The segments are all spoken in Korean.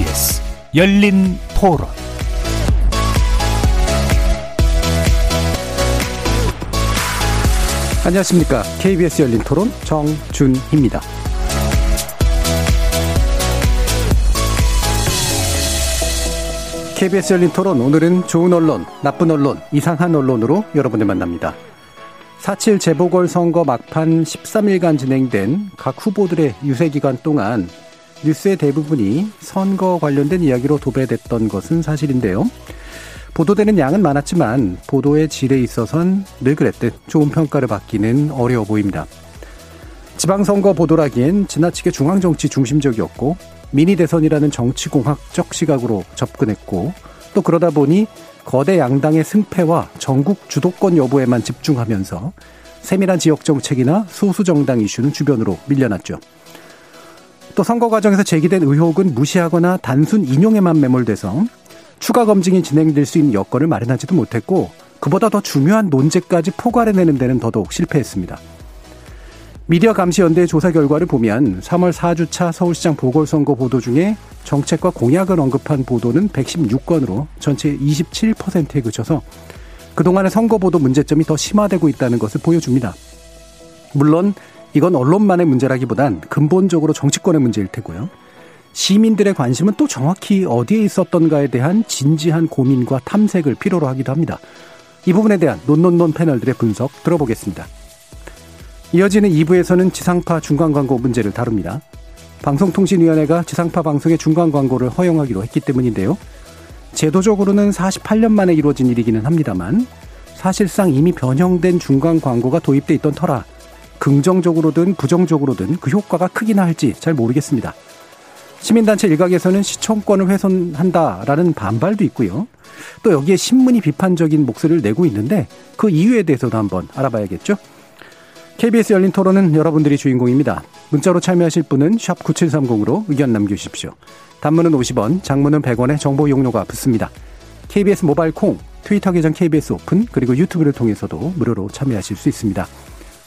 KBS 열린 토론 안녕하십니까. KBS 열린 토론 정준희입니다. KBS 열린 토론 오늘은 좋은 언론, 나쁜 언론, 이상한 언론으로 여러분을 만납니다. 4.7 재보궐선거 막판 13일간 진행된 각 후보들의 유세기간 동안 뉴스의 대부분이 선거 관련된 이야기로 도배됐던 것은 사실인데요. 보도되는 양은 많았지만 보도의 질에 있어선 늘 그랬듯 좋은 평가를 받기는 어려워 보입니다. 지방선거 보도라기엔 지나치게 중앙정치 중심적이었고 미니 대선이라는 정치공학적 시각으로 접근했고 또 그러다 보니 거대 양당의 승패와 전국 주도권 여부에만 집중하면서 세밀한 지역 정책이나 소수 정당 이슈는 주변으로 밀려났죠. 또 선거 과정에서 제기된 의혹은 무시하거나 단순 인용에만 매몰돼서 추가 검증이 진행될 수 있는 여건을 마련하지도 못했고 그보다 더 중요한 논제까지 포괄해내는 데는 더더욱 실패했습니다. 미디어 감시연대의 조사 결과를 보면 3월 4주차 서울시장 보궐선거 보도 중에 정책과 공약을 언급한 보도는 116건으로 전체 27%에 그쳐서 그동안의 선거 보도 문제점이 더 심화되고 있다는 것을 보여줍니다. 물론 이건 언론만의 문제라기보단 근본적으로 정치권의 문제일 테고요. 시민들의 관심은 또 정확히 어디에 있었던가에 대한 진지한 고민과 탐색을 필요로 하기도 합니다. 이 부분에 대한 논논논 패널들의 분석 들어보겠습니다. 이어지는 2부에서는 지상파 중간 광고 문제를 다룹니다. 방송통신위원회가 지상파 방송의 중간 광고를 허용하기로 했기 때문인데요. 제도적으로는 48년 만에 이루어진 일이기는 합니다만 사실상 이미 변형된 중간 광고가 도입돼 있던 터라 긍정적으로든 부정적으로든 그 효과가 크기나 할지 잘 모르겠습니다. 시민단체 일각에서는 시청권을 훼손한다라는 반발도 있고요. 또 여기에 신문이 비판적인 목소리를 내고 있는데 그 이유에 대해서도 한번 알아봐야겠죠. KBS 열린 토론은 여러분들이 주인공입니다. 문자로 참여하실 분은 9730으로 의견 남겨주십시오. 단문은 50원, 장문은 100원의 정보 용료가 붙습니다. KBS 모바일 콩, 트위터 계정 KBS 오픈, 그리고 유튜브를 통해서도 무료로 참여하실 수 있습니다.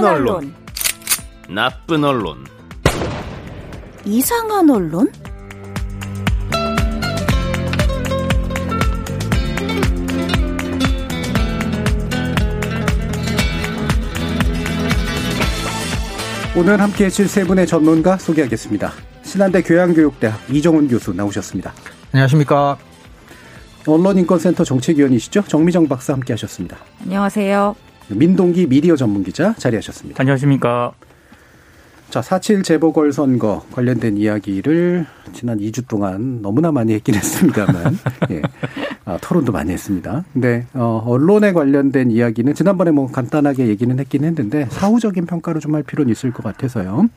좋은 언론, 나쁜 언론, 이상한 언론? 오늘 함께 해줄 세 분의 전문가 소개하겠습니다. 신한대 교양교육대학 이정훈 교수 나오셨습니다. 안녕하십니까. 언론인권센터 정책위원이시죠? 정미정 박사 함께 하셨습니다. 안녕하세요. 민동기 미디어 전문 기자 자리하셨습니다. 안녕하십니까. 자, 4.7 재보궐선거 관련된 이야기를 지난 2주 동안 너무나 많이 했긴 했습니다만, 예. 아, 토론도 많이 했습니다. 근데, 어, 언론에 관련된 이야기는 지난번에 뭐 간단하게 얘기는 했긴 했는데, 사후적인 평가를 좀할 필요는 있을 것 같아서요.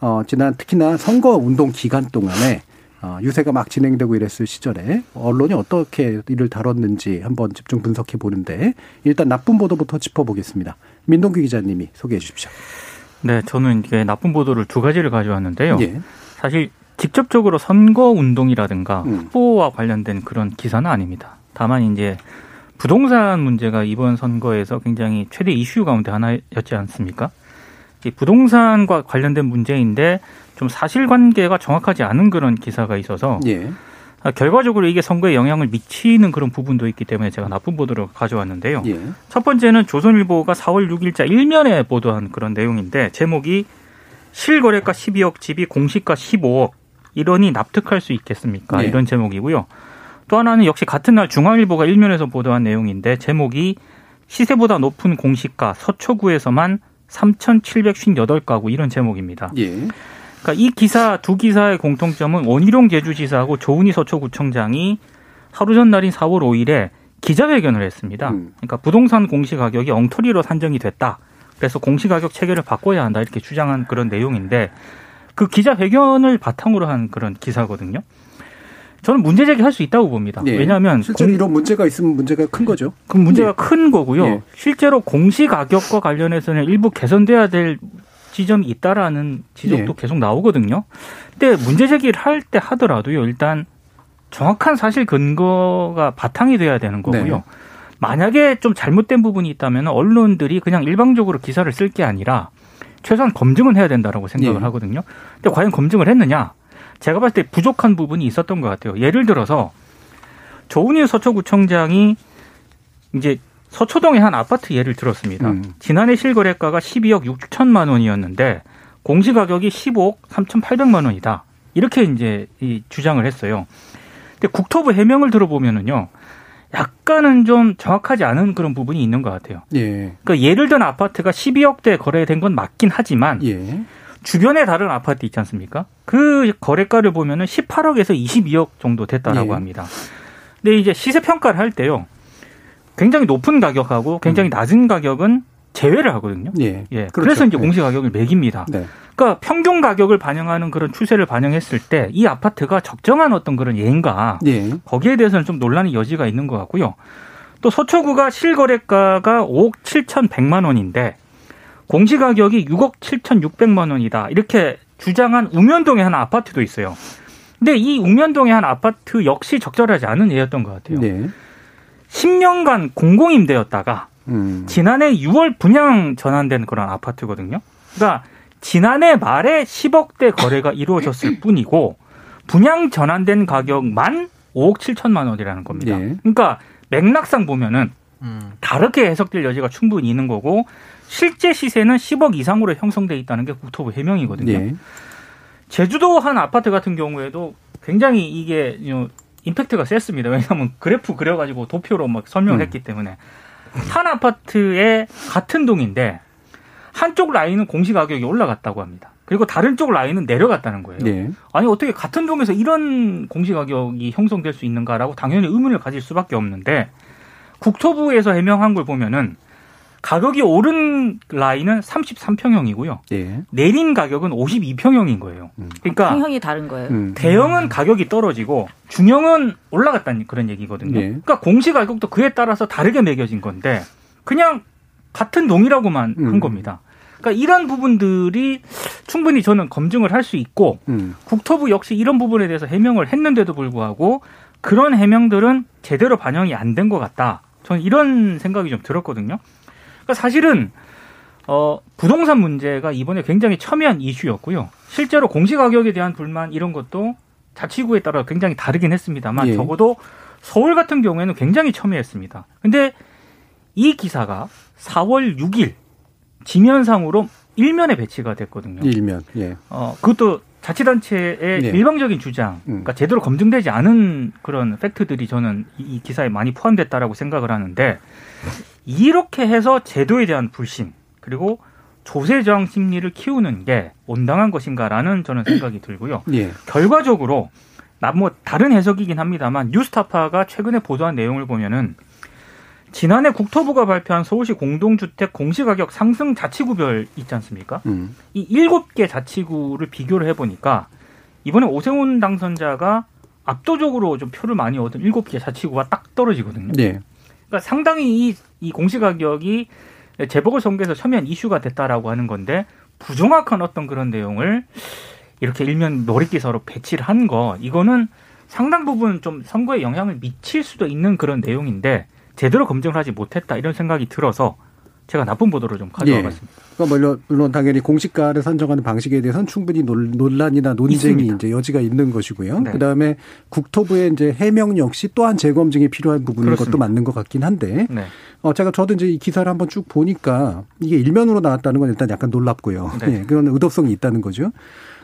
어, 지난 특히나 선거 운동 기간 동안에 어, 유세가 막 진행되고 이랬을 시절에 언론이 어떻게 이를 다뤘는지 한번 집중 분석해 보는데 일단 나쁜 보도부터 짚어보겠습니다. 민동규 기자님이 소개해 주십시오. 네, 저는 이게 나쁜 보도를 두 가지를 가져왔는데요. 예. 사실 직접적으로 선거 운동이라든가 음. 후보와 관련된 그런 기사는 아닙니다. 다만 이제 부동산 문제가 이번 선거에서 굉장히 최대 이슈 가운데 하나였지 않습니까? 이 부동산과 관련된 문제인데 좀 사실관계가 정확하지 않은 그런 기사가 있어서 예. 아, 결과적으로 이게 선거에 영향을 미치는 그런 부분도 있기 때문에 제가 나쁜 보도를 가져왔는데요. 예. 첫 번째는 조선일보가 4월 6일자 일면에 보도한 그런 내용인데 제목이 실거래가 12억 집이 공시가 15억 이러니 납득할 수 있겠습니까? 네. 이런 제목이고요. 또 하나는 역시 같은 날 중앙일보가 일면에서 보도한 내용인데 제목이 시세보다 높은 공시가 서초구에서만 3,758가구 이런 제목입니다. 예. 그러니까 이 기사 두 기사의 공통점은 원희룡 제주지사하고 조은희 서초구청장이 하루 전 날인 4월 5일에 기자회견을 했습니다. 음. 그러니까 부동산 공시 가격이 엉터리로 산정이 됐다. 그래서 공시 가격 체계를 바꿔야 한다 이렇게 주장한 그런 내용인데 그 기자회견을 바탕으로 한 그런 기사거든요. 저는 문제 제기할 수 있다고 봅니다. 예. 왜냐하면 실제로 공- 이런 문제가 있으면 문제가 큰 거죠. 그 문제가 예. 큰 거고요. 예. 실제로 공시 가격과 관련해서는 일부 개선돼야 될 지점이 있다라는 지적도 예. 계속 나오거든요. 근데 문제 제기를 할 때 하더라도요. 일단 정확한 사실 근거가 바탕이 돼야 되는 거고요. 네. 만약에 좀 잘못된 부분이 있다면 언론들이 그냥 일방적으로 기사를 쓸 게 아니라 최소한 검증은 해야 된다라고 생각을 예. 하거든요. 근데 과연 검증을 했느냐? 제가 봤을 때 부족한 부분이 있었던 것 같아요. 예를 들어서 조은희 서초구청장이 이제 서초동의 한 아파트 예를 들었습니다. 음. 지난해 실거래가가 12억 6천만 원이었는데 공시 가격이 15억 3,800만 원이다. 이렇게 이제 이 주장을 했어요. 근데 국토부 해명을 들어보면은요. 약간은 좀 정확하지 않은 그런 부분이 있는 것 같아요. 예. 그러니까 예를 든 아파트가 12억대 거래된 건 맞긴 하지만 예. 주변에 다른 아파트 있지 않습니까? 그 거래가를 보면은 18억에서 22억 정도 됐다라고 예. 합니다. 근데 이제 시세 평가를 할 때요. 굉장히 높은 가격하고 굉장히 낮은 가격은 제외를 하거든요. 예. 예. 음. 그렇죠. 그래서 이제 예. 공시 가격을 매깁니다. 네. 그러니까 평균 가격을 반영하는 그런 추세를 반영했을 때 이 아파트가 적정한 어떤 그런 예인가 예. 거기에 대해서는 좀 논란의 여지가 있는 것 같고요. 또 서초구가 실거래가가 5억 7,100만 원인데 공시 가격이 6억 7,600만 원이다. 이렇게 주장한 우면동의 한 아파트도 있어요. 근데 이 우면동의 한 아파트 역시 적절하지 않은 예였던 것 같아요. 네. 10년간 공공임대였다가 음. 지난해 6월 분양 전환된 그런 아파트거든요. 그러니까 지난해 말에 10억대 거래가 이루어졌을 뿐이고 분양 전환된 가격만 5억 7천만 원이라는 겁니다. 예. 그러니까 맥락상 보면은 다르게 해석될 여지가 충분히 있는 거고 실제 시세는 10억 이상으로 형성돼 있다는 게 국토부 해명이거든요. 예. 제주도 한 아파트 같은 경우에도 굉장히 이게 요 임팩트가 셌습니다. 왜냐하면 그래프 그려가지고 도표로 막 설명을 음. 했기 때문에 한 아파트에 같은 동인데 한쪽 라인은 공시 가격이 올라갔다고 합니다. 그리고 다른 쪽 라인은 내려갔다는 거예요. 예. 아니 어떻게 같은 동에서 이런 공시 가격이 형성될 수 있는가라고 당연히 의문을 가질 수밖에 없는데 국토부에서 해명한 걸 보면은 가격이 오른 라인은 33평형이고요. 예. 내린 가격은 52평형인 거예요. 음. 그러니까 평형이 다른 거예요. 음. 대형은 가격이 떨어지고 중형은 올라갔다는 그런 얘기거든요. 예. 그러니까 공시 가격도 그에 따라서 다르게 매겨진 건데 그냥 같은 동이라고만 한 음. 겁니다. 그러니까 이런 부분들이 충분히 저는 검증을 할 수 있고 음. 국토부 역시 이런 부분에 대해서 해명을 했는데도 불구하고 그런 해명들은 제대로 반영이 안 된 것 같다. 저는 이런 생각이 좀 들었거든요. 그러니까 사실은 어, 부동산 문제가 이번에 굉장히 첨예한 이슈였고요. 실제로 공시 가격에 대한 불만 이런 것도 자치구에 따라 굉장히 다르긴 했습니다만 예. 적어도 서울 같은 경우에는 굉장히 첨예했습니다. 근데 이 기사가 4월 6일 지면상으로 일면에 배치가 됐거든요. 일면. 예. 어, 그것도 자치단체의 네. 일방적인 주장, 음. 그러니까 제대로 검증되지 않은 그런 팩트들이 저는 이, 이 기사에 많이 포함됐다라고 생각을 하는데 이렇게 해서 제도에 대한 불신 그리고 조세 저항 심리를 키우는 게 온당한 것인가라는 저는 생각이 들고요. 예. 결과적으로 나뭐 다른 해석이긴 합니다만 뉴스타파가 최근에 보도한 내용을 보면은 지난해 국토부가 발표한 서울시 공동주택 공시가격 상승 자치구별 있지 않습니까? 음. 이 일곱 개 자치구를 비교를 해보니까 이번에 오세훈 당선자가 압도적으로 좀 표를 많이 얻은 일곱 개 자치구가 딱 떨어지거든요. 예. 그러니까 상당히 이, 이 공시 가격이 재보궐 선거에서 첨예한 이슈가 됐다라고 하는 건데 부정확한 어떤 그런 내용을 이렇게 일면 머릿기사로 배치를 한 거 이거는 상당 부분 좀 선거에 영향을 미칠 수도 있는 그런 내용인데 제대로 검증을 하지 못했다 이런 생각이 들어서 제가 나쁜 보도를 좀 가져와 예. 봤습니다. 그러니까 물론, 물론 당연히 공시가를 산정하는 방식에 대해서는 충분히 논- 논란이나 논쟁이 있습니다. 이제 여지가 있는 것이고요. 네. 그다음에 국토부의 이제 해명 역시 또한 재검증이 필요한 부분인 것도 그렇습니다. 맞는 것 같긴 한데 네. 어, 제가 저도 이제 이 기사를 한번 쭉 보니까 이게 일면으로 나왔다는 건 일단 약간 놀랍고요. 네. 예, 그런 의도성이 있다는 거죠.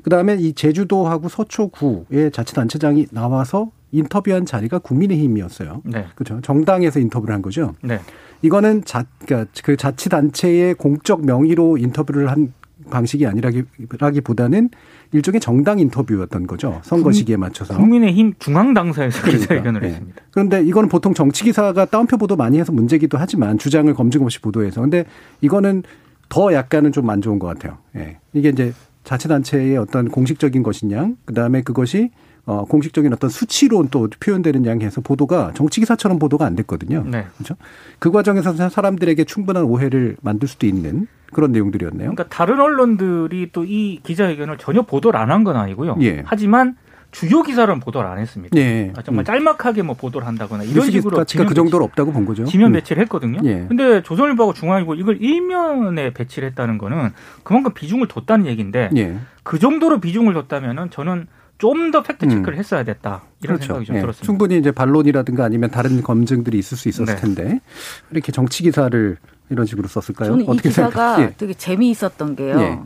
그 다음에 이 제주도하고 서초구의 자치단체장이 나와서 인터뷰한 자리가 국민의힘이었어요. 네. 그렇죠. 정당에서 인터뷰를 한 거죠. 네. 이거는 자, 그러니까 그 자치단체의 공적 명의로 인터뷰를 한 방식이 아니라기보다는 일종의 정당 인터뷰였던 거죠. 선거 시기에 맞춰서. 국민의힘 중앙당사에서 그러니까. 기자회견을 네. 했습니다. 그런데 이거는 보통 정치 기사가 따옴표 보도 많이 해서 문제기도 하지만 주장을 검증 없이 보도해서. 근데 이거는 더 약간은 좀 안 좋은 것 같아요. 예. 이게 이제 자치단체의 어떤 공식적인 것이냐, 그 다음에 그것이 어, 공식적인 어떤 수치로 또 표현되는 양해서 보도가 정치 기사처럼 보도가 안 됐거든요. 네. 그렇죠? 그 과정에서 사람들에게 충분한 오해를 만들 수도 있는 그런 내용들이었네요. 그러니까 다른 언론들이 또 이 기자회견을 전혀 보도를 안 한 건 아니고요. 예. 하지만 주요 기사는 보도를 안 했습니다. 예. 아, 정말 음. 짤막하게 뭐 보도를 한다거나 이런 식으로 가치가 그 정도로 없다고 본 거죠. 지면 음. 배치를 했거든요. 예. 근데 조선일보하고 중앙일보 이걸 일면에 배치를 했다는 거는 그만큼 비중을 뒀다는 얘기인데 예. 그 정도로 비중을 뒀다면은 저는 좀 더 fact check를 했어야 됐다 이런 생각이 좀 예. 들었습니다. 충분히 이제 반론이라든가 아니면 다른 검증들이 있을 수 있었을 네. 텐데 이렇게 정치 기사를 이런 식으로 썼을까요? 저는 이 어떻게 기사가? 예. 되게 재미있었던 게요. 예.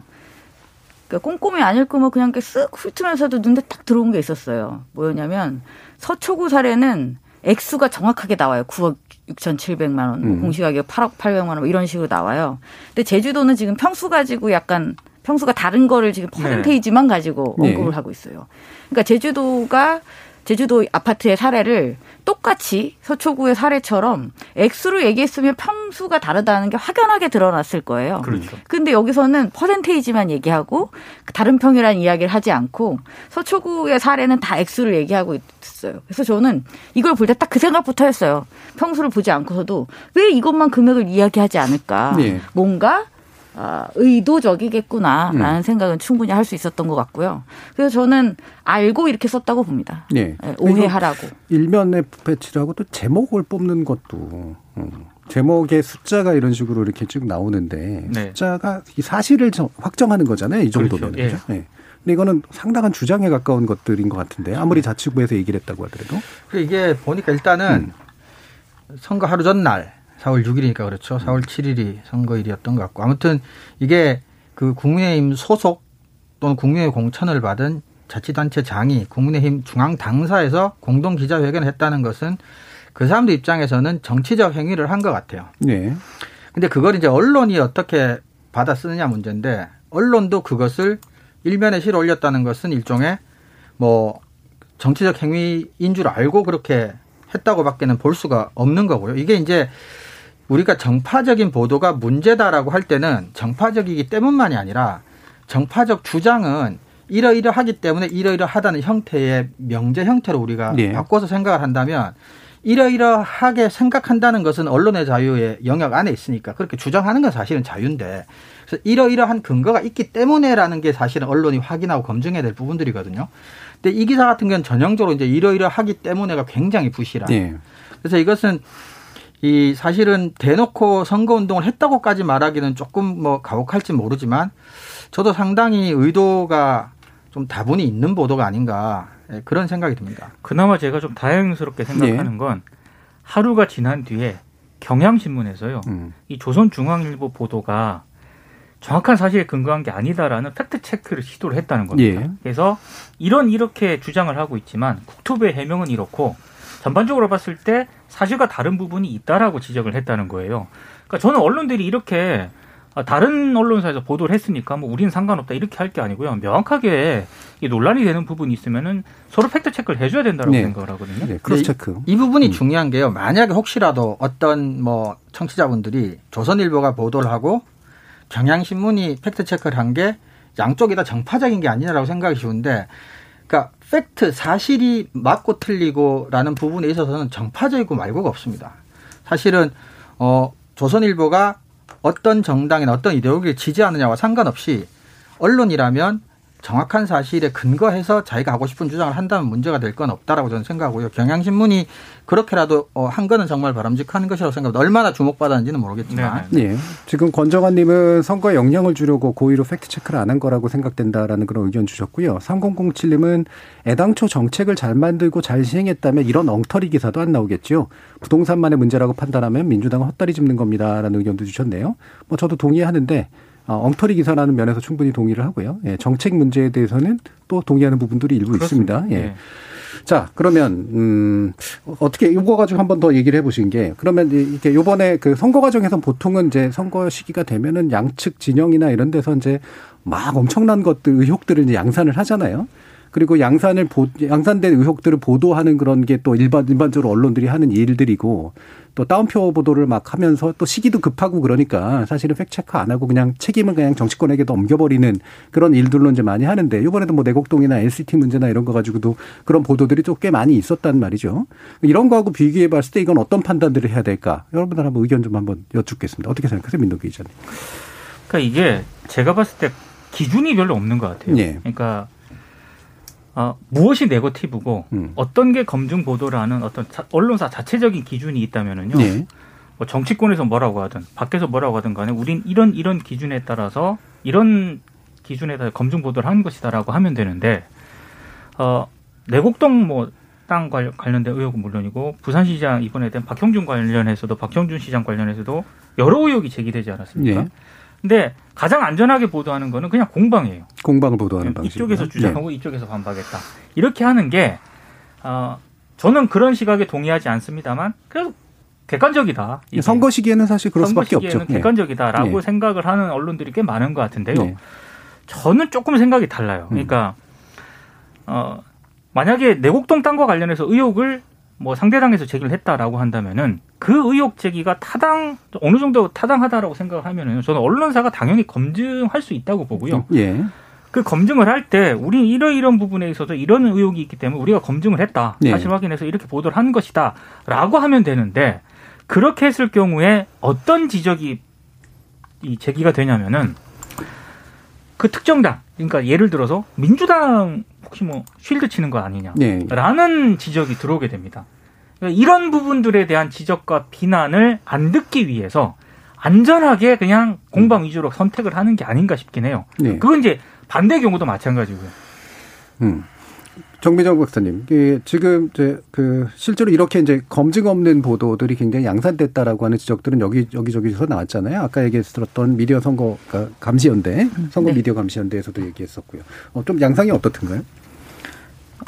그러니까 꼼꼼히 안 읽으면 그냥 이렇게 쓱 훑으면서도 눈에 딱 들어온 게 있었어요. 뭐였냐면 서초구 사례는 액수가 정확하게 나와요. 9억 6,700만 원, 뭐 음. 공시가격 8억 800만 원, 뭐 이런 식으로 나와요. 근데 제주도는 지금 평수 가지고 약간 평수가 다른 거를 지금 퍼센테이지만 가지고 네. 언급을 하고 있어요. 그러니까 제주도가 제주도 아파트의 사례를 똑같이 서초구의 사례처럼 액수로 얘기했으면 평수가 다르다는 게 확연하게 드러났을 거예요. 그렇죠. 근데 여기서는 퍼센테이지만 얘기하고 다른 평이라는 이야기를 하지 않고 서초구의 사례는 다 액수를 얘기하고 있어요. 그래서 저는 이걸 볼 때 딱 그 생각부터 했어요. 평수를 보지 않고서도 왜 이것만 금액을 이야기하지 않을까? 네. 뭔가 아, 의도적이겠구나라는 생각은 충분히 할 수 있었던 것 같고요. 그래서 저는 알고 이렇게 썼다고 봅니다. 예. 예, 오해하라고. 일면에 배치를 하고 또 제목을 뽑는 것도 음, 제목에 숫자가 이런 식으로 이렇게 쭉 나오는데 네. 숫자가 이 사실을 정- 확정하는 거잖아요. 이 정도면. 그렇죠. 예. 예. 근데 이거는 상당한 주장에 가까운 것들인 것 같은데 아무리 자치구에서 얘기를 했다고 하더라도 그 이게 보니까 일단은 선거 하루 전날 4월 6일이니까 그렇죠. 4월 7일이 선거일이었던 것 같고 아무튼 이게 그 국민의힘 소속 또는 국민의힘 공천을 받은 자치단체 장이 국민의힘 중앙 당사에서 공동 기자회견을 했다는 것은 그 사람들 입장에서는 정치적 행위를 한 것 같아요. 예. 근데 그걸 이제 언론이 어떻게 받아 쓰느냐 문제인데 언론도 그것을 일면에 실어 올렸다는 것은 일종의 뭐 정치적 행위인 줄 알고 그렇게 했다고밖에는 볼 수가 없는 거고요. 이게 이제 우리가 정파적인 보도가 문제다라고 할 때는 정파적이기 때문만이 아니라 정파적 주장은 이러이러하기 때문에 이러이러하다는 형태의 명제 형태로 우리가 예. 바꿔서 생각을 한다면 이러이러하게 생각한다는 것은 언론의 자유의 영역 안에 있으니까 그렇게 주장하는 건 사실은 자유인데 그래서 이러이러한 근거가 있기 때문에라는 게 사실은 언론이 확인하고 검증해야 될 부분들이거든요. 근데 이 기사 같은 경우는 전형적으로 이제 이러이러하기 때문에가 굉장히 부실한. 예. 그래서 이것은 이 사실은 대놓고 선거운동을 했다고까지 말하기는 조금 뭐 가혹할지 모르지만 저도 상당히 의도가 좀 다분히 있는 보도가 아닌가 예, 그런 생각이 듭니다. 그나마 제가 좀 다행스럽게 생각하는 네. 건 하루가 지난 뒤에 경향신문에서요. 음. 이 조선중앙일보 보도가 정확한 사실에 근거한 게 아니다라는 팩트 체크를 시도를 했다는 겁니다. 예. 그래서 이런 이렇게 주장을 하고 있지만 국토부의 해명은 이렇고 전반적으로 봤을 때 사실과 다른 부분이 있다라고 지적을 했다는 거예요. 그러니까 저는 언론들이 이렇게 아, 다른 언론사에서 보도를 했으니까 뭐 우리는 상관없다 이렇게 할 게 아니고요. 명확하게 이 논란이 되는 부분이 있으면은 서로 fact check를 해줘야 된다고 네. 생각을 하거든요. 예. cross check. 이 부분이 음. 중요한 게요. 만약에 혹시라도 어떤 뭐 청취자분들이 조선일보가 보도를 하고 경향신문이 fact check를 한 게 양쪽이 다 정파적인 게 아니라고 생각이 쉬운데 그러니까 팩트 사실이 맞고 틀리고라는 부분에 있어서는 정파적이고 말고가 없습니다. 사실은 어 조선일보가 어떤 정당이나 어떤 이데올로기를 지지하느냐와 상관없이 언론이라면 정확한 사실에 근거해서 자기가 하고 싶은 주장을 한다면 문제가 될 건 없다라고 저는 생각하고요. 경향신문이 그렇게라도 어, 한 거는 정말 바람직한 것이라고 생각합니다. 얼마나 주목받았는지는 모르겠지만. 네, 예. 지금 권정환님은 선거에 영향을 주려고 고의로 팩트 체크를 안 한 거라고 생각된다라는 그런 의견 주셨고요. 3007님은 애당초 정책을 잘 만들고 잘 시행했다면 이런 엉터리 기사도 안 나오겠죠. 부동산만의 문제라고 판단하면 민주당은 헛다리 짚는 겁니다라는 의견도 주셨네요. 뭐 저도 동의하는데 어, 엉터리 기사라는 면에서 충분히 동의를 하고요. 예, 정책 문제에 대해서는 또 동의하는 부분들이 일부 그렇습니다. 있습니다. 예. 네. 자, 그러면 음 어떻게 이거 가지고 한 번 더 얘기를 해 보신 게 그러면 이렇게 요번에 그 선거 과정에서 보통은 이제 선거 시기가 되면은 양측 진영이나 이런 데서 이제 막 엄청난 것들 의혹들을 이제 양산을 하잖아요. 그리고 양산을 보, 양산된 의혹들을 보도하는 그런 게 또 일반 일반적으로 언론들이 하는 일들이고 또 따옴표 보도를 막 하면서 또 시기도 급하고 그러니까 사실은 팩 체크 안 하고 그냥 책임을 그냥 정치권에게 넘겨버리는 그런 일들로 이제 많이 하는데 이번에도 뭐 내곡동이나 LCT 문제나 이런 거 가지고도 그런 보도들이 또 꽤 많이 있었단 말이죠. 이런 거하고 비교해 봤을 때 이건 어떤 판단들을 해야 될까? 여러분들 한번 의견 좀 한번 여쭙겠습니다. 어떻게 생각하세요, 민동기 기자님? 그러니까 이게 제가 봤을 때 기준이 별로 없는 것 같아요. 예. 그러니까 어, 무엇이 네거티브고 음. 어떤 게 검증 보도라는 어떤 자- 언론사 자체적인 기준이 있다면은요. 네. 뭐 정치권에서 뭐라고 하든 밖에서 뭐라고 하든 간에 우린 이런 이런 기준에 따라서 이런 기준에 따라 검증 보도를 하는 것이다라고 하면 되는데 어 내곡동 뭐 땅 관련된 의혹은 물론이고 부산시장 이번에 된 박형준 관련해서도 박형준 시장 관련해서도 여러 의혹이 제기되지 않았습니까? 예. 근데 가장 안전하게 보도하는 거는 그냥 공방이에요. 공방을 보도하는 방식. 이쪽에서 주장하고 이쪽에서 반박했다. 이렇게 하는 게 어, 저는 그런 시각에 동의하지 않습니다만 그래도 객관적이다. 선거 시기에는 사실 그럴 선거 수밖에 시기에는 없죠. 예. 객관적이다라고 예. 생각을 하는 언론들이 꽤 많은 것 같은데요. 네. 저는 조금 생각이 달라요. 음. 그러니까 어, 만약에 내곡동 땅과 관련해서 의혹을 뭐 상대당에서 제기를 했다라고 한다면은 그 의혹 제기가 타당 어느 정도 타당하다라고 생각을 하면은 저는 언론사가 당연히 검증할 수 있다고 보고요. 예. 그 검증을 할 때 우리 이러이런 부분에 있어서 이런 의혹이 있기 때문에 우리가 검증을 했다. 네. 사실 확인해서 이렇게 보도를 한 것이다라고 하면 되는데 그렇게 했을 경우에 어떤 지적이 이 제기가 되냐면은 그 특정당 그러니까 예를 들어서 민주당 혹시 뭐 쉴드 치는 거 아니냐. 네. 라는 지적이 들어오게 됩니다. 그러니까 이런 부분들에 대한 지적과 비난을 안 듣기 위해서 안전하게 그냥 공방 위주로 선택을 하는 게 아닌가 싶긴 해요. 네. 그건 이제 반대 경우도 마찬가지고요. 음. 정미정 박사님, 이게 지금 이제 그 실제로 이렇게 이제 검증 없는 보도들이 굉장히 양산됐다라고 하는 지적들은 여기 여기 저기서 나왔잖아요. 아까 얘기했었던 미디어 선거 그러니까 감시연대, 선거 네. 미디어 감시연대에서도 얘기했었고요. 어, 좀 양상이 어떻든가요?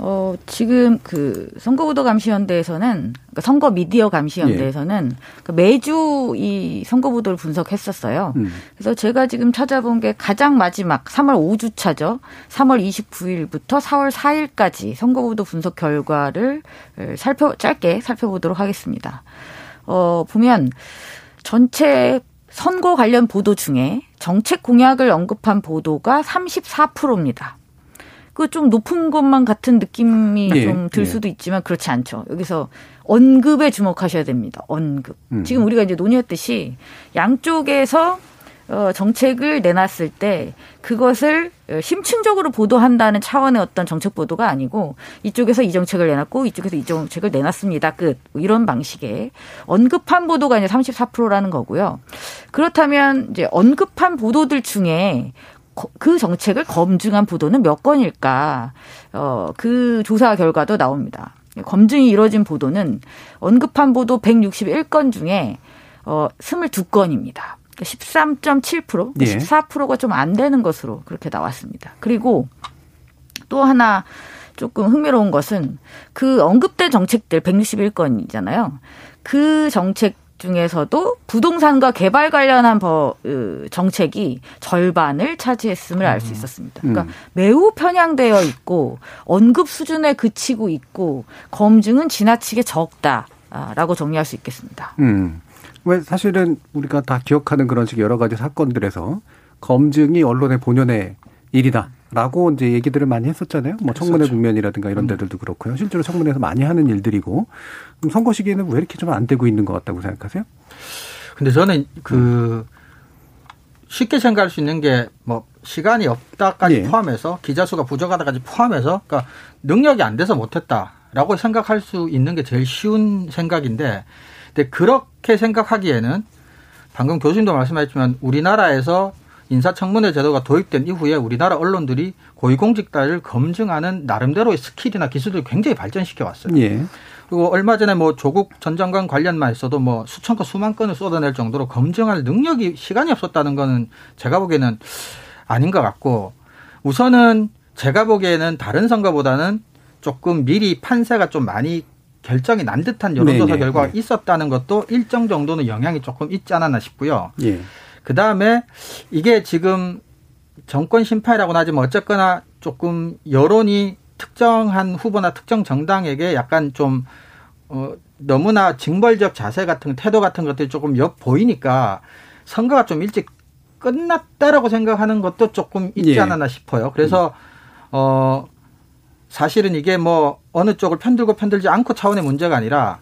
어, 지금 그 선거구도 감시연대에서는 그러니까 선거 미디어 감시연대에서는 그 매주 이 선거구도를 분석했었어요. 음. 그래서 제가 지금 찾아본 게 가장 마지막 3월 5주차죠. 3월 29일부터 4월 4일까지 선거구도 분석 결과를 살펴 짧게 살펴보도록 하겠습니다. 어, 보면 전체 선거 관련 보도 중에 정책 공약을 언급한 보도가 34%입니다. 그 좀 높은 것만 같은 느낌이 예, 좀들 예. 수도 있지만 그렇지 않죠. 여기서 언급에 주목하셔야 됩니다. 언급. 음. 지금 우리가 이제 논의했듯이 양쪽에서 어, 정책을 내놨을 때 그것을 어, 심층적으로 보도한다는 차원의 어떤 정책 보도가 아니고 이쪽에서 이 정책을 내놨고 이쪽에서 이 정책을 내놨습니다. 끝. 뭐 이런 방식의 언급한 보도가 이제 34%라는 거고요. 그렇다면 이제 언급한 보도들 중에 거- 그 정책을 검증한 보도는 몇 건일까? 어, 그 조사 결과도 나옵니다. 검증이 이뤄진 보도는 언급한 보도 161건 중에 어, 22건입니다. 13.7%, 예. 14%가 좀 안 되는 것으로 그렇게 나왔습니다. 그리고 또 하나 조금 흥미로운 것은 그 언급된 정책들 161건이잖아요. 그 정책 중에서도 부동산과 개발 관련한 버, 으, 정책이 절반을 차지했음을 알 수 있었습니다. 그러니까 음. 매우 편향되어 있고 언급 수준에 그치고 있고 검증은 지나치게 적다라고 정리할 수 있겠습니다. 음. 왜 사실은 우리가 다 기억하는 그런 식의 여러 가지 사건들에서 검증이 언론의 본연의 일이다 라고 이제 얘기들을 많이 했었잖아요. 뭐 청문회 국면이라든가 이런 데들도 그렇고요. 실제로 청문회에서 많이 하는 일들이고 그럼 선거 시기에는 왜 이렇게 좀 안 되고 있는 것 같다고 생각하세요? 근데 저는 그 쉽게 생각할 수 있는 게 뭐 시간이 없다까지 예. 포함해서 기자 수가 부족하다까지 포함해서 그러니까 능력이 안 돼서 못했다라고 생각할 수 있는 게 제일 쉬운 생각인데 근데 그렇게 생각하기에는 방금 교수님도 말씀하셨지만 우리나라에서 인사청문회 제도가 도입된 이후에 우리나라 언론들이 고위공직자를 검증하는 나름대로의 skill이나 기술을 굉장히 발전시켜 왔어요. 예. 그리고 얼마 전에 뭐 조국 전 장관 관련만 있어도 뭐 수천 건 수만 건을 쏟아낼 정도로 검증할 능력이 시간이 없었다는 거는 제가 보기에는 아닌 것 같고 우선은 제가 보기에는 다른 선거보다는 조금 미리 판세가 좀 많이 결정이 난 듯한 여론조사 네네. 결과가 네. 있었다는 것도 일정 정도는 영향이 조금 있지 않았나 싶고요. 예. 그 다음에 이게 지금 정권 심판이라고는 하지만 어쨌거나 조금 여론이 특정한 후보나 특정 정당에게 약간 좀, 어, 너무나 징벌적 자세 같은 태도 같은 것들이 조금 엿 보이니까 선거가 좀 일찍 끝났다라고 생각하는 것도 조금 있지 예. 않았나 싶어요. 그래서, 어, 사실은 이게 뭐 어느 쪽을 편들고 편들지 않고 차원의 문제가 아니라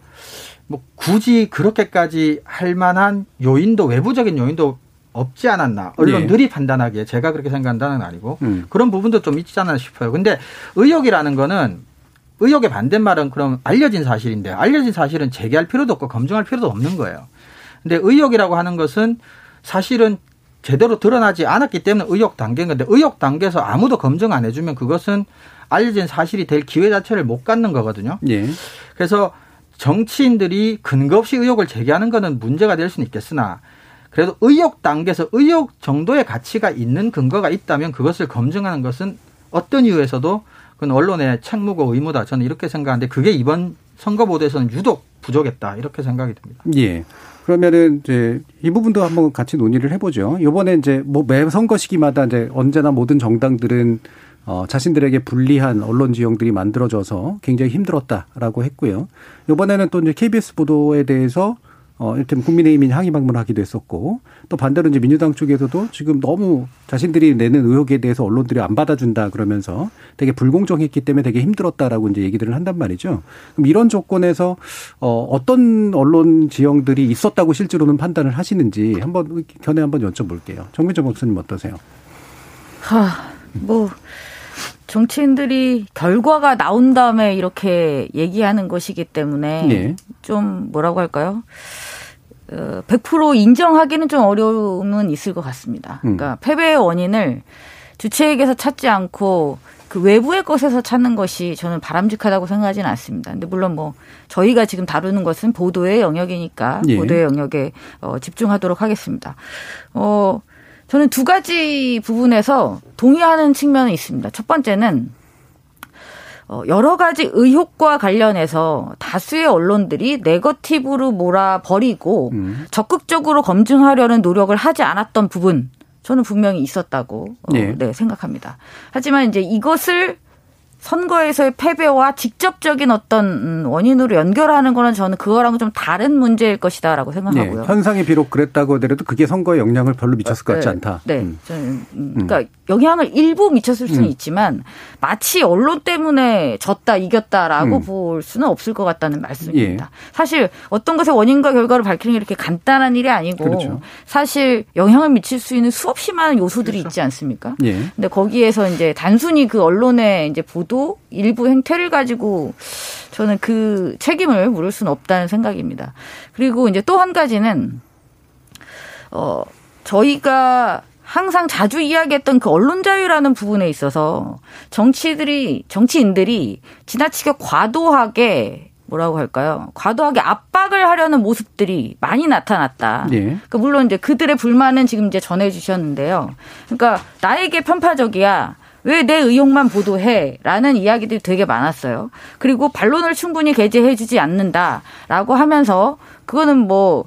뭐 굳이 그렇게까지 할 만한 요인도 외부적인 요인도 없지 않았나 언론들이 판단하기에 제가 그렇게 생각한다는 건 아니고 음. 그런 부분도 좀 있지 않나 싶어요. 근데 의혹이라는 거는 의혹의 반대말은 그럼 알려진 사실인데 알려진 사실은 제기할 필요도 없고 검증할 필요도 없는 거예요. 근데 의혹이라고 하는 것은 사실은 제대로 드러나지 않았기 때문에 의혹 단계인 건데 의혹 단계에서 아무도 검증 안 해주면 그것은 알려진 사실이 될 기회 자체를 못 갖는 거거든요. 예. 그래서 정치인들이 근거 없이 의혹을 제기하는 거는 문제가 될 수는 있겠으나 그래도 의혹 단계에서 의혹 정도의 가치가 있는 근거가 있다면 그것을 검증하는 것은 어떤 이유에서도 그건 언론의 책무고 의무다. 저는 이렇게 생각하는데 그게 이번 선거 보도에서는 유독 부족했다. 이렇게 생각이 듭니다. 예. 그러면은 이제 이 부분도 한번 같이 논의를 해보죠. 이번에 이제 뭐 매 선거 시기마다 이제 언제나 모든 정당들은 어, 자신들에게 불리한 언론 지형들이 만들어져서 굉장히 힘들었다라고 했고요. 이번에는 또 이제 KBS 보도에 대해서 어, 이를테면 국민의힘이 항의 방문하기도 했었고, 또 반대로 이제 민주당 쪽에서도 지금 너무 자신들이 내는 의혹에 대해서 언론들이 안 받아준다 그러면서 되게 불공정했기 때문에 되게 힘들었다라고 이제 얘기들을 한단 말이죠. 그럼 이런 조건에서 어, 어떤 언론 지형들이 있었다고 실제로는 판단을 하시는지 한번 견해 한번 여쭤볼게요. 정민정 목사님 어떠세요? 하, 뭐 정치인들이 결과가 나온 다음에 이렇게 얘기하는 것이기 때문에 예. 좀 뭐라고 할까요? 어, 100% 인정하기는 좀 어려움은 있을 것 같습니다. 음. 그러니까 패배의 원인을 주체에게서 찾지 않고 그 외부의 것에서 찾는 것이 저는 바람직하다고 생각하지는 않습니다. 근데 물론 뭐 저희가 지금 다루는 것은 보도의 영역이니까 예. 보도의 영역에 어, 집중하도록 하겠습니다. 어, 저는 두 가지 부분에서 동의하는 측면은 있습니다. 첫 번째는 어, 여러 가지 의혹과 관련해서 다수의 언론들이 네거티브로 몰아버리고 음. 적극적으로 검증하려는 노력을 하지 않았던 부분 저는 분명히 있었다고 어, 예. 네, 생각합니다. 하지만 이제 이것을 선거에서의 패배와 직접적인 어떤 음, 원인으로 연결하는 거는 저는 그거랑은 좀 다른 문제일 것이다라고 예. 생각하고요. 현상이 비록 그랬다고 하더라도 그게 선거에 영향을 별로 미쳤을 것 같지 네, 않다. 네. 음. 저는 음, 그러니까 영향을 일부 미쳤을 수는 음. 있지만 마치 언론 때문에 졌다 이겼다라고 음. 볼 수는 없을 것 같다는 말씀입니다. 사실 어떤 것의 원인과 결과를 밝히는 게 이렇게 간단한 일이 아니고 그렇죠. 사실 영향을 미칠 수 있는 수없이 많은 요소들이 있지 않습니까? 예. 근데 거기에서 이제 단순히 그 언론의 이제 보도 일부 행태를 가지고 저는 그 책임을 물을 수는 없다는 생각입니다. 그리고 이제 또 한 가지는 어 저희가 항상 자주 이야기했던 그 언론 자유라는 부분에 있어서 정치들이 정치인들이 지나치게 과도하게 뭐라고 할까요? 과도하게 압박을 하려는 모습들이 많이 나타났다. 예. 그러니까 물론 이제 그들의 불만은 지금 이제 전해 주셨는데요. 그러니까 나에게 편파적이야. 왜 내 의혹만 보도해? 라는 이야기들이 되게 많았어요. 그리고 반론을 충분히 게재해 주지 않는다라고 하면서 그거는 뭐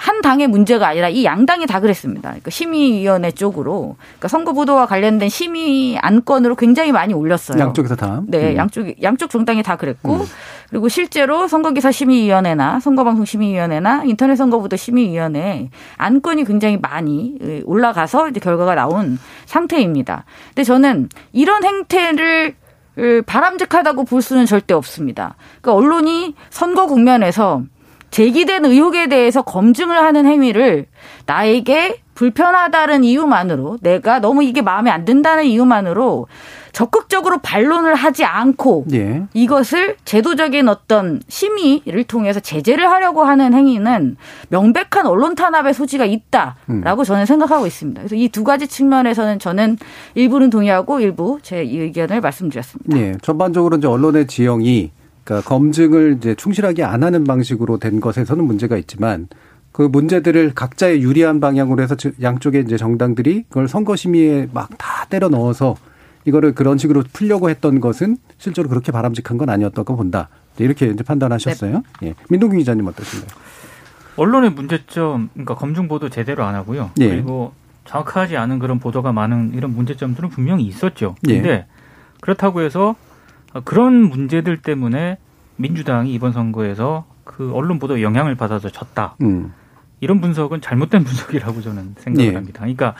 한 당의 문제가 아니라 이 양당이 다 그랬습니다. 그러니까 심의위원회 쪽으로 그러니까 선거 보도와 관련된 심의 안건으로 굉장히 많이 올렸어요. 양쪽에서 다. 네, 음. 양쪽 양쪽 정당이 다 그랬고 그리고 실제로 선거기사 심의위원회나 선거방송 심의위원회나 인터넷 선거보도 심의위원회 안건이 굉장히 많이 올라가서 이제 결과가 나온 상태입니다. 근데 저는 이런 행태를 바람직하다고 볼 수는 절대 없습니다. 그러니까 언론이 선거 국면에서 제기된 의혹에 대해서 검증을 하는 행위를 나에게 불편하다는 이유만으로 내가 너무 이게 마음에 안 든다는 이유만으로 적극적으로 반론을 하지 않고 예. 이것을 제도적인 어떤 심의를 통해서 제재를 하려고 하는 행위는 명백한 언론 탄압의 소지가 있다라고 음. 저는 생각하고 있습니다. 그래서 이 두 가지 측면에서는 저는 일부는 동의하고 일부 제 의견을 말씀드렸습니다. 네, 전반적으로 이제 언론의 지형이 그러니까 검증을 이제 충실하게 안 하는 방식으로 된 것에서는 문제가 있지만 그 문제들을 각자의 유리한 방향으로 해서 양쪽의 이제 정당들이 그걸 선거 심의에 막 다 때려 넣어서 이거를 그런 식으로 풀려고 했던 것은 실제로 그렇게 바람직한 건 아니었다고 본다. 이렇게 이제 판단하셨어요. 네. 예. 민동기 기자님 어떠신가요? 언론의 문제점, 그러니까 검증 보도 제대로 안 하고요. 예. 그리고 정확하지 않은 그런 보도가 많은 이런 문제점들은 분명히 있었죠. 그런데 예. 그렇다고 해서 그런 문제들 때문에 민주당이 이번 선거에서 그 언론 보도 영향을 받아서 졌다. 음. 이런 분석은 잘못된 분석이라고 저는 생각을 예. 합니다. 그러니까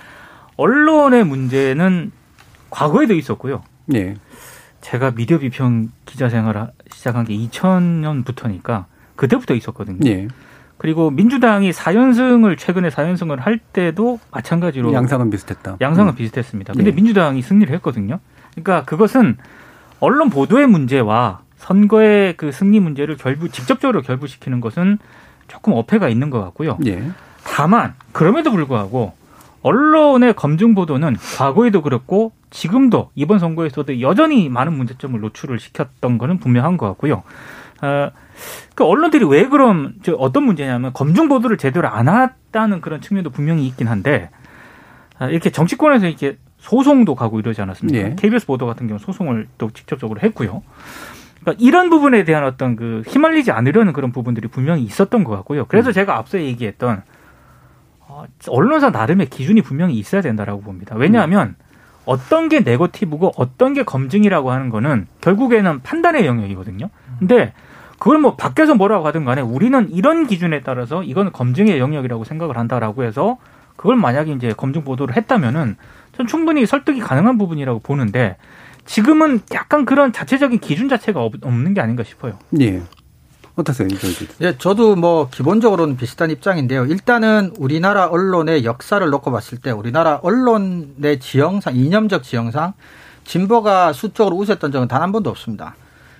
언론의 문제는 과거에도 있었고요. 네. 제가 미디어 비평 기자 생활을 시작한 게 2000년부터니까 그때부터 있었거든요. 네. 그리고 민주당이 4연승을 최근에 4연승을 할 때도 마찬가지로 양상은 비슷했다. 양상은 음. 비슷했습니다. 근데 네. 민주당이 승리를 했거든요. 그러니까 그것은 언론 보도의 문제와 선거의 그 승리 문제를 결부 직접적으로 결부시키는 것은 조금 어폐가 있는 것 같고요. 네. 다만 그럼에도 불구하고 언론의 검증 보도는 과거에도 그렇고 지금도 이번 선거에서도 여전히 많은 문제점을 노출을 시켰던 거는 분명한 것 같고요. 어, 그 언론들이 왜 그럼 저 어떤 문제냐면 검증 보도를 제대로 안 했다는 그런 측면도 분명히 있긴 한데 어, 이렇게 정치권에서 이렇게 소송도 가고 이러지 않았습니까? 네. KBS 보도 같은 경우 소송을 또 직접적으로 했고요. 그러니까 이런 부분에 대한 어떤 그 휘말리지 않으려는 그런 부분들이 분명히 있었던 것 같고요. 그래서 음. 제가 앞서 얘기했던 어, 언론사 나름의 기준이 분명히 있어야 된다라고 봅니다. 왜냐하면 음. 어떤 게 네거티브고 어떤 게 검증이라고 하는 거는 결국에는 판단의 영역이거든요. 근데 그걸 뭐 밖에서 뭐라고 하든 간에 우리는 이런 기준에 따라서 이건 검증의 영역이라고 생각을 한다라고 해서 그걸 만약에 이제 검증 보도를 했다면은 전 충분히 설득이 가능한 부분이라고 보는데 지금은 약간 그런 자체적인 기준 자체가 없는 게 아닌가 싶어요. 예. 어떠세요, 예, 저도 뭐 기본적으로는 비슷한 입장인데요. 일단은 우리나라 언론의 역사를 놓고 봤을 때 우리나라 언론의 지형상, 이념적 지형상 진보가 수적으로 우세했던 적은 단 한 번도 없습니다.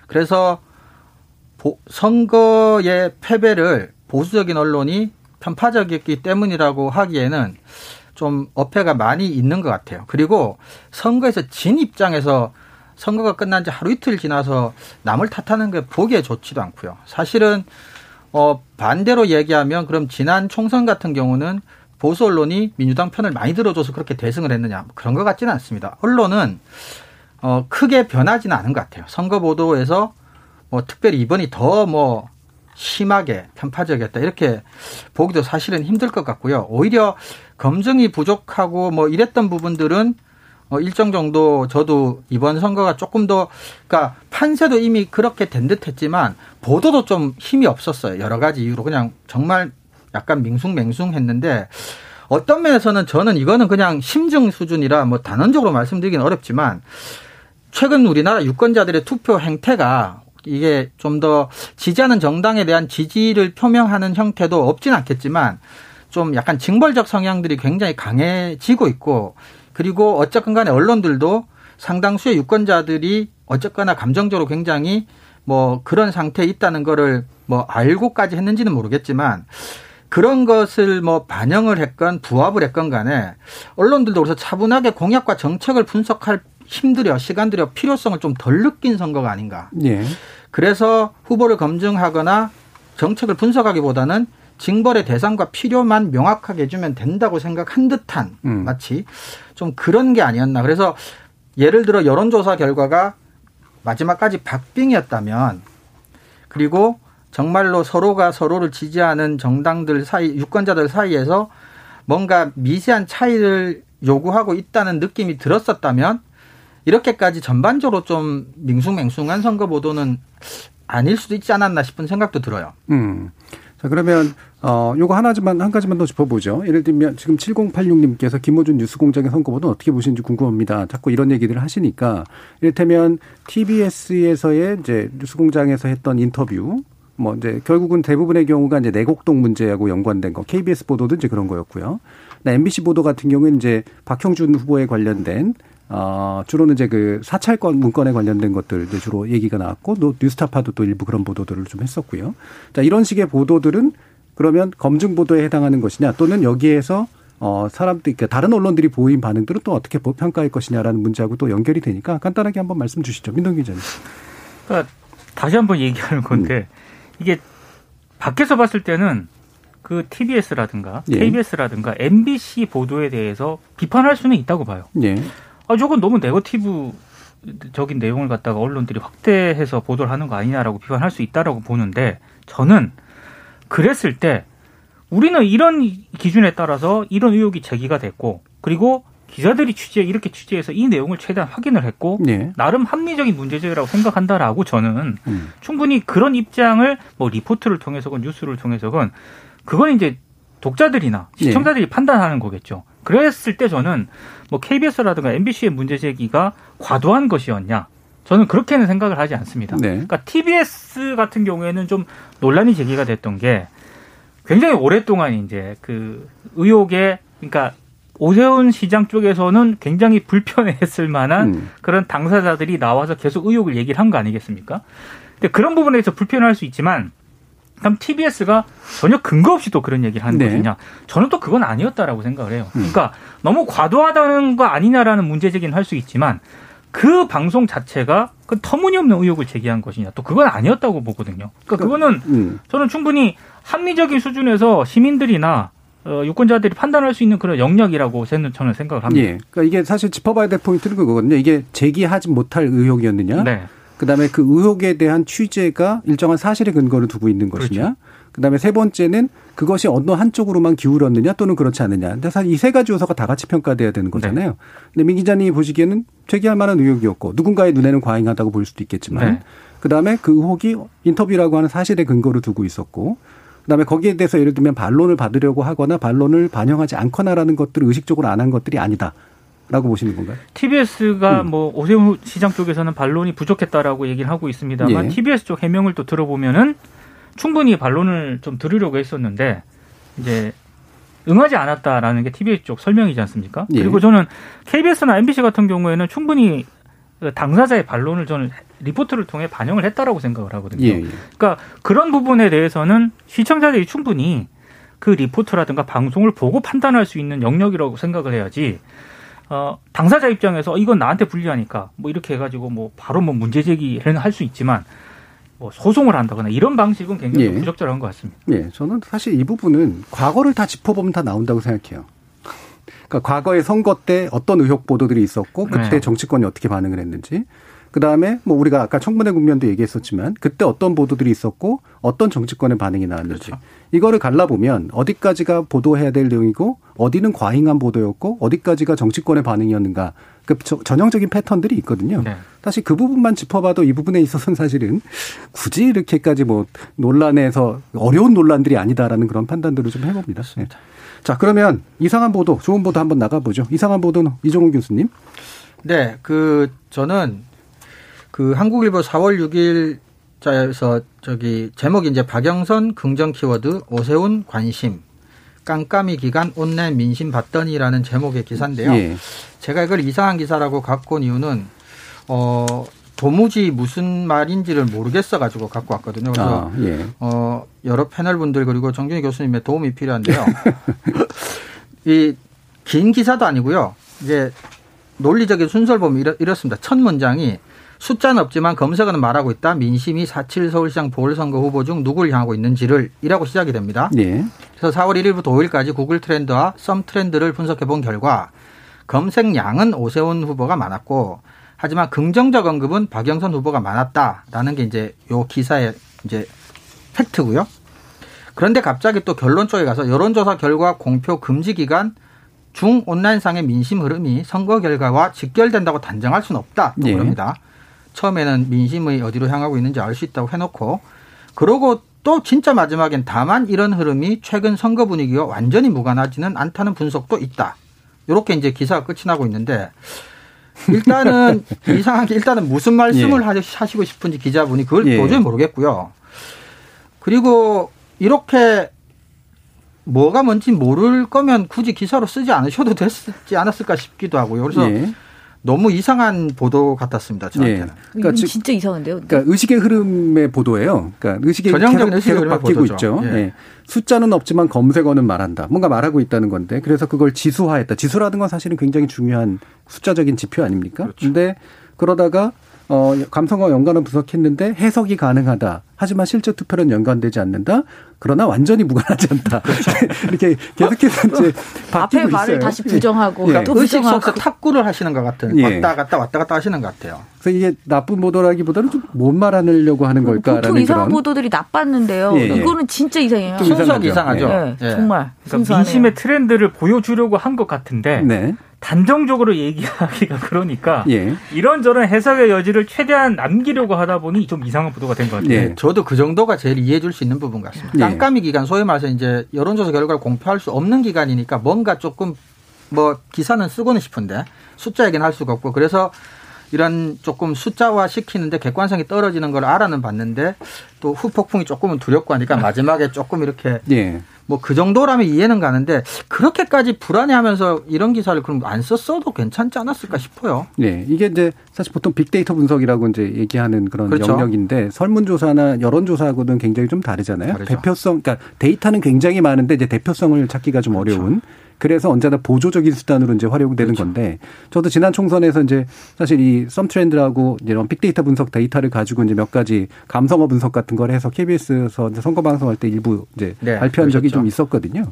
그래서 선거의 패배를 보수적인 언론이 편파적이었기 때문이라고 하기에는 좀 어폐가 많이 있는 것 같아요. 그리고 선거에서 진 입장에서 선거가 끝난 지 하루 이틀 지나서 남을 탓하는 게 보기에 좋지도 않고요. 사실은 어 반대로 얘기하면 그럼 지난 총선 같은 경우는 보수 언론이 민주당 편을 많이 들어줘서 그렇게 대승을 했느냐 그런 것 같지는 않습니다. 언론은 어 크게 변하지는 않은 것 같아요. 선거 보도에서 뭐 특별히 이번이 더뭐 심하게 편파적이었다 이렇게 보기도 사실은 힘들 것 같고요. 오히려 검증이 부족하고 뭐 이랬던 부분들은 어, 일정 정도 저도 이번 선거가 조금 더 그러니까 판세도 이미 그렇게 된 듯 했지만 보도도 좀 힘이 없었어요. 여러 가지 이유로 그냥 정말 약간 밍숭맹숭 했는데 어떤 면에서는 저는 이거는 그냥 심증 수준이라 뭐 단언적으로 말씀드리기는 어렵지만 최근 우리나라 유권자들의 투표 행태가 이게 좀 더 지지하는 정당에 대한 지지를 표명하는 형태도 없진 않겠지만 좀 약간 징벌적 성향들이 굉장히 강해지고 있고 그리고 어쨌건 간에 언론들도 상당수의 유권자들이 어쨌거나 감정적으로 굉장히 뭐 그런 상태에 있다는 거를 뭐 알고까지 했는지는 모르겠지만 그런 것을 뭐 반영을 했건 부합을 했건 간에 언론들도 그래서 차분하게 공약과 정책을 분석할 힘들여 시간 들여 필요성을 좀 덜 느낀 선거가 아닌가. 예. 그래서 후보를 검증하거나 정책을 분석하기보다는 징벌의 대상과 필요만 명확하게 해주면 된다고 생각한 듯한 음. 마치 좀 그런 게 아니었나. 그래서 예를 들어 여론조사 결과가 마지막까지 박빙이었다면 그리고 정말로 서로가 서로를 지지하는 정당들 사이, 유권자들 사이에서 뭔가 미세한 차이를 요구하고 있다는 느낌이 들었었다면 이렇게까지 전반적으로 좀 밍숭맹숭한 선거 보도는 아닐 수도 있지 않았나 싶은 생각도 들어요. 음. 자, 그러면, 어, 요거 하나만, 한 가지만 더 짚어보죠. 예를 들면 지금 7086님께서 김호준 뉴스공장의 선거보다 어떻게 보시는지 궁금합니다. 자꾸 이런 얘기들을 하시니까 이를테면 TBS에서의 이제 뉴스공장에서 했던 인터뷰 뭐 이제 결국은 대부분의 경우가 이제 내곡동 문제하고 연관된 거 KBS 보도도 이제 그런 거였고요. MBC 보도 같은 경우는 이제 박형준 후보에 관련된 어, 주로는 이제 그 사찰권 문건에 관련된 것들 주로 얘기가 나왔고, 또 뉴스타파도 또 일부 그런 보도들을 좀 했었고요. 자, 이런 식의 보도들은 그러면 검증 보도에 해당하는 것이냐, 또는 여기에서 어, 사람들, 그러니까 다른 언론들이 보인 반응들은 또 어떻게 평가할 것이냐라는 문제하고 또 연결이 되니까 간단하게 한번 말씀 주시죠. 민동 기자님. 그러니까 다시 한번 얘기하는 건데, 음. 이게 밖에서 봤을 때는 그 TBS라든가 예. KBS라든가 MBC 보도에 대해서 비판할 수는 있다고 봐요. 예. 아, 저건 너무 네거티브 적인 내용을 갖다가 언론들이 확대해서 보도를 하는 거 아니냐라고 비판할 수 있다라고 보는데 저는 그랬을 때 우리는 이런 기준에 따라서 이런 의혹이 제기가 됐고 그리고 기자들이 취재 이렇게 취재해서 이 내용을 최대한 확인을 했고 네. 나름 합리적인 문제제기라고 생각한다라고 저는 음. 충분히 그런 입장을 뭐 리포트를 통해서건 뉴스를 통해서건 그건 이제 독자들이나 네. 시청자들이 네. 판단하는 거겠죠. 그랬을 때 저는 뭐 KBS라든가 MBC의 문제 제기가 과도한 것이었냐? 저는 그렇게는 생각을 하지 않습니다. 네. 그러니까 TBS 같은 경우에는 좀 논란이 제기가 됐던 게 굉장히 오랫동안 이제 그 의혹에 그러니까 오세훈 시장 쪽에서는 굉장히 불편했을 만한 음. 그런 당사자들이 나와서 계속 의혹을 얘기를 한 거 아니겠습니까? 근데 그런 부분에서 불편할 수 있지만 그럼 TBS가 전혀 근거 없이 또 그런 얘기를 하는 네. 것이냐? 저는 또 그건 아니었다라고 생각을 해요. 음. 그러니까 너무 과도하다는 거 아니냐라는 문제 제기는 할 수 있지만 그 방송 자체가 그 터무니없는 의혹을 제기한 것이냐? 또 그건 아니었다고 보거든요. 그러니까, 그러니까 그거는 음. 저는 충분히 합리적인 수준에서 시민들이나 어, 유권자들이 판단할 수 있는 그런 영역이라고 저는 생각을 합니다. 예. 그러니까 이게 사실 짚어봐야 될 포인트는 그거거든요. 이게 제기하지 못할 의혹이었느냐? 네. 그다음에 그 의혹에 대한 취재가 일정한 사실의 근거를 두고 있는 것이냐. 그렇죠. 그다음에 세 번째는 그것이 어느 한쪽으로만 기울었느냐 또는 그렇지 않느냐. 근데 사실 이 세 가지 요소가 다 같이 평가돼야 되는 거잖아요. 네. 근데 민 기자님이 보시기에는 제기할 만한 의혹이었고 누군가의 눈에는 과잉하다고 볼 수도 있겠지만 네. 그다음에 그 의혹이 인터뷰라고 하는 사실의 근거를 두고 있었고 그다음에 거기에 대해서 예를 들면 반론을 받으려고 하거나 반론을 반영하지 않거나라는 것들을 의식적으로 안 한 것들이 아니다. 라고 보시는 건가요? TBS가 음. 뭐 오세훈 시장 쪽에서는 반론이 부족했다라고 얘기를 하고 있습니다만 예. TBS 쪽 해명을 또 들어보면은 충분히 반론을 좀 들으려고 했었는데 이제 응하지 않았다라는 게 TBS 쪽 설명이지 않습니까? 예. 그리고 저는 KBS나 MBC 같은 경우에는 충분히 당사자의 반론을 저는 리포트를 통해 반영을 했다라고 생각을 하거든요. 예. 예. 그러니까 그런 부분에 대해서는 시청자들이 충분히 그 리포트라든가 방송을 보고 판단할 수 있는 영역이라고 생각을 해야지 어, 당사자 입장에서 이건 나한테 불리하니까 뭐 이렇게 해가지고 뭐 바로 뭐 문제 제기를 할수 있지만 뭐 소송을 한다거나 이런 방식은 굉장히 예. 부적절한 것 같습니다. 예, 저는 사실 이 부분은 과거를 다 짚어보면 다 나온다고 생각해요. 그러니까 과거의 선거 때 어떤 의혹 보도들이 있었고 그때 네. 정치권이 어떻게 반응을 했는지 그 다음에 뭐 우리가 아까 청문회 국면도 얘기했었지만 그때 어떤 보도들이 있었고 어떤 정치권의 반응이 나왔는지 그렇죠. 이거를 갈라보면 어디까지가 보도해야 될 내용이고 어디는 과잉한 보도였고 어디까지가 정치권의 반응이었는가 그 전형적인 패턴들이 있거든요. 네. 사실 그 부분만 짚어봐도 이 부분에 있어서는 사실은 굳이 이렇게까지 뭐 논란에서 어려운 논란들이 아니다라는 그런 판단들을 좀 해봅니다. 네. 자 그러면 이상한 보도, 좋은 보도 한번 나가보죠. 이상한 보도는 이종훈 교수님. 네, 그 저는 그 한국일보 4월 6일 자에서 저기 제목이 이제 박영선 긍정 키워드 오세훈 관심 깜깜이 기간 온라인 민심 봤더니라는 제목의 기사인데요. 예. 제가 이걸 이상한 기사라고 갖고 온 이유는 어 도무지 무슨 말인지를 모르겠어 가지고 갖고 왔거든요. 그래서 아, 예. 어 여러 패널 분들 그리고 정준희 교수님의 도움이 필요한데요. 이 긴 기사도 아니고요. 이제 논리적인 순서를 보면 이렇습니다. 첫 문장이 숫자는 없지만 검색어는 말하고 있다. 민심이 4.7 서울시장 보궐선거 후보 중 누구를 향하고 있는지를 이라고 시작이 됩니다. 네. 그래서 4월 1일부터 5일까지 구글 트렌드와 썸 트렌드를 분석해 본 결과 검색량은 오세훈 후보가 많았고 하지만 긍정적 언급은 박영선 후보가 많았다라는 게 이제 요 기사의 이제 팩트고요. 그런데 갑자기 또 결론 쪽에 가서 여론조사 결과 공표 금지 기간 중 온라인상의 민심 흐름이 선거 결과와 직결된다고 단정할 수는 없다. 또 네. 그럽니다. 처음에는 민심의 어디로 향하고 있는지 알 수 있다고 해놓고 그러고 또 진짜 마지막엔 다만 이런 흐름이 최근 선거 분위기와 완전히 무관하지는 않다는 분석도 있다. 이렇게 이제 기사가 끝이 나고 있는데 일단은 이상하게 일단은 무슨 말씀을 예. 하시고 싶은지 기자분이 그걸 예. 도저히 모르겠고요. 그리고 이렇게 뭐가 뭔지 모를 거면 굳이 기사로 쓰지 않으셔도 됐지 않았을까 싶기도 하고요. 그래서 예. 너무 이상한 보도 같았습니다. 저한테는. 예. 이건 즉- 진짜 이상한데요. 그러니까 의식의 흐름의 보도예요. 그러니까 의식의 전형적인 계속, 계속 바뀌고 보도죠. 있죠. 예. 예. 숫자는 없지만 검색어는 말한다. 뭔가 말하고 있다는 건데 그래서 그걸 지수화했다. 지수라는 건 사실은 굉장히 중요한 숫자적인 지표 아닙니까? 그렇죠. 근데 그러다가 어 감성어 연관을 분석했는데 해석이 가능하다. 하지만 실제 투표는 연관되지 않는다. 그러나 완전히 무관하지 않다. 이렇게 계속해서 이제 바뀌고 앞에 있어요. 말을 다시 예. 부정하고 예. 또 의식 부정하고 탁구를 하시는 것 같은 예. 왔다 갔다 왔다 갔다 하시는 것 같아요. 그래서 이게 나쁜 보도라기보다는 좀못 말하려고 하는 걸까라는 보통 이상한 그런 보도들이 나빴는데요. 예, 예. 이거는 진짜 이상해요. 좀 순수하게 이상하죠. 예, 예. 정말 그러니까. 민심의 트렌드를 보여주려고 한 것 같은데 네. 단정적으로 얘기하기가 그러니까 예. 이런저런 해석의 여지를 최대한 남기려고 하다 보니 좀 이상한 보도가 된 것 같아요. 예. 저도 그 정도가 제일 이해해 줄 수 있는 부분 같습니다. 예. 깜깜이 기간, 소위 말해서 이제 여론조사 결과를 공표할 수 없는 기간이니까 뭔가 조금 뭐 기사는 쓰고는 싶은데 숫자 얘기는 할 수가 없고 그래서 이런 조금 숫자화 시키는데 객관성이 떨어지는 걸 알아는 봤는데 또 후폭풍이 조금은 두렵고 하니까 마지막에 조금 이렇게 예. 뭐 그 정도라면 이해는 가는데 그렇게까지 불안해하면서 이런 기사를 그럼 안 썼어도 괜찮지 않았을까 싶어요. 네, 이게 이제 사실 보통 빅데이터 분석이라고 이제 얘기하는 그런 그렇죠. 영역인데 설문조사나 여론조사하고는 굉장히 좀 다르잖아요. 다르죠. 대표성, 그러니까 데이터는 굉장히 많은데 이제 대표성을 찾기가 좀 그렇죠. 어려운. 그래서 언제나 보조적인 수단으로 이제 활용되는 그렇죠. 건데 저도 지난 총선에서 이제 사실 이 썸 트렌드라고 이런 빅데이터 분석 데이터를 가지고 이제 몇 가지 감성어 분석 같은 걸 해서 KBS에서 선거 방송할 때 일부 이제 네, 발표한 적이 그러셨죠. 좀 있었거든요.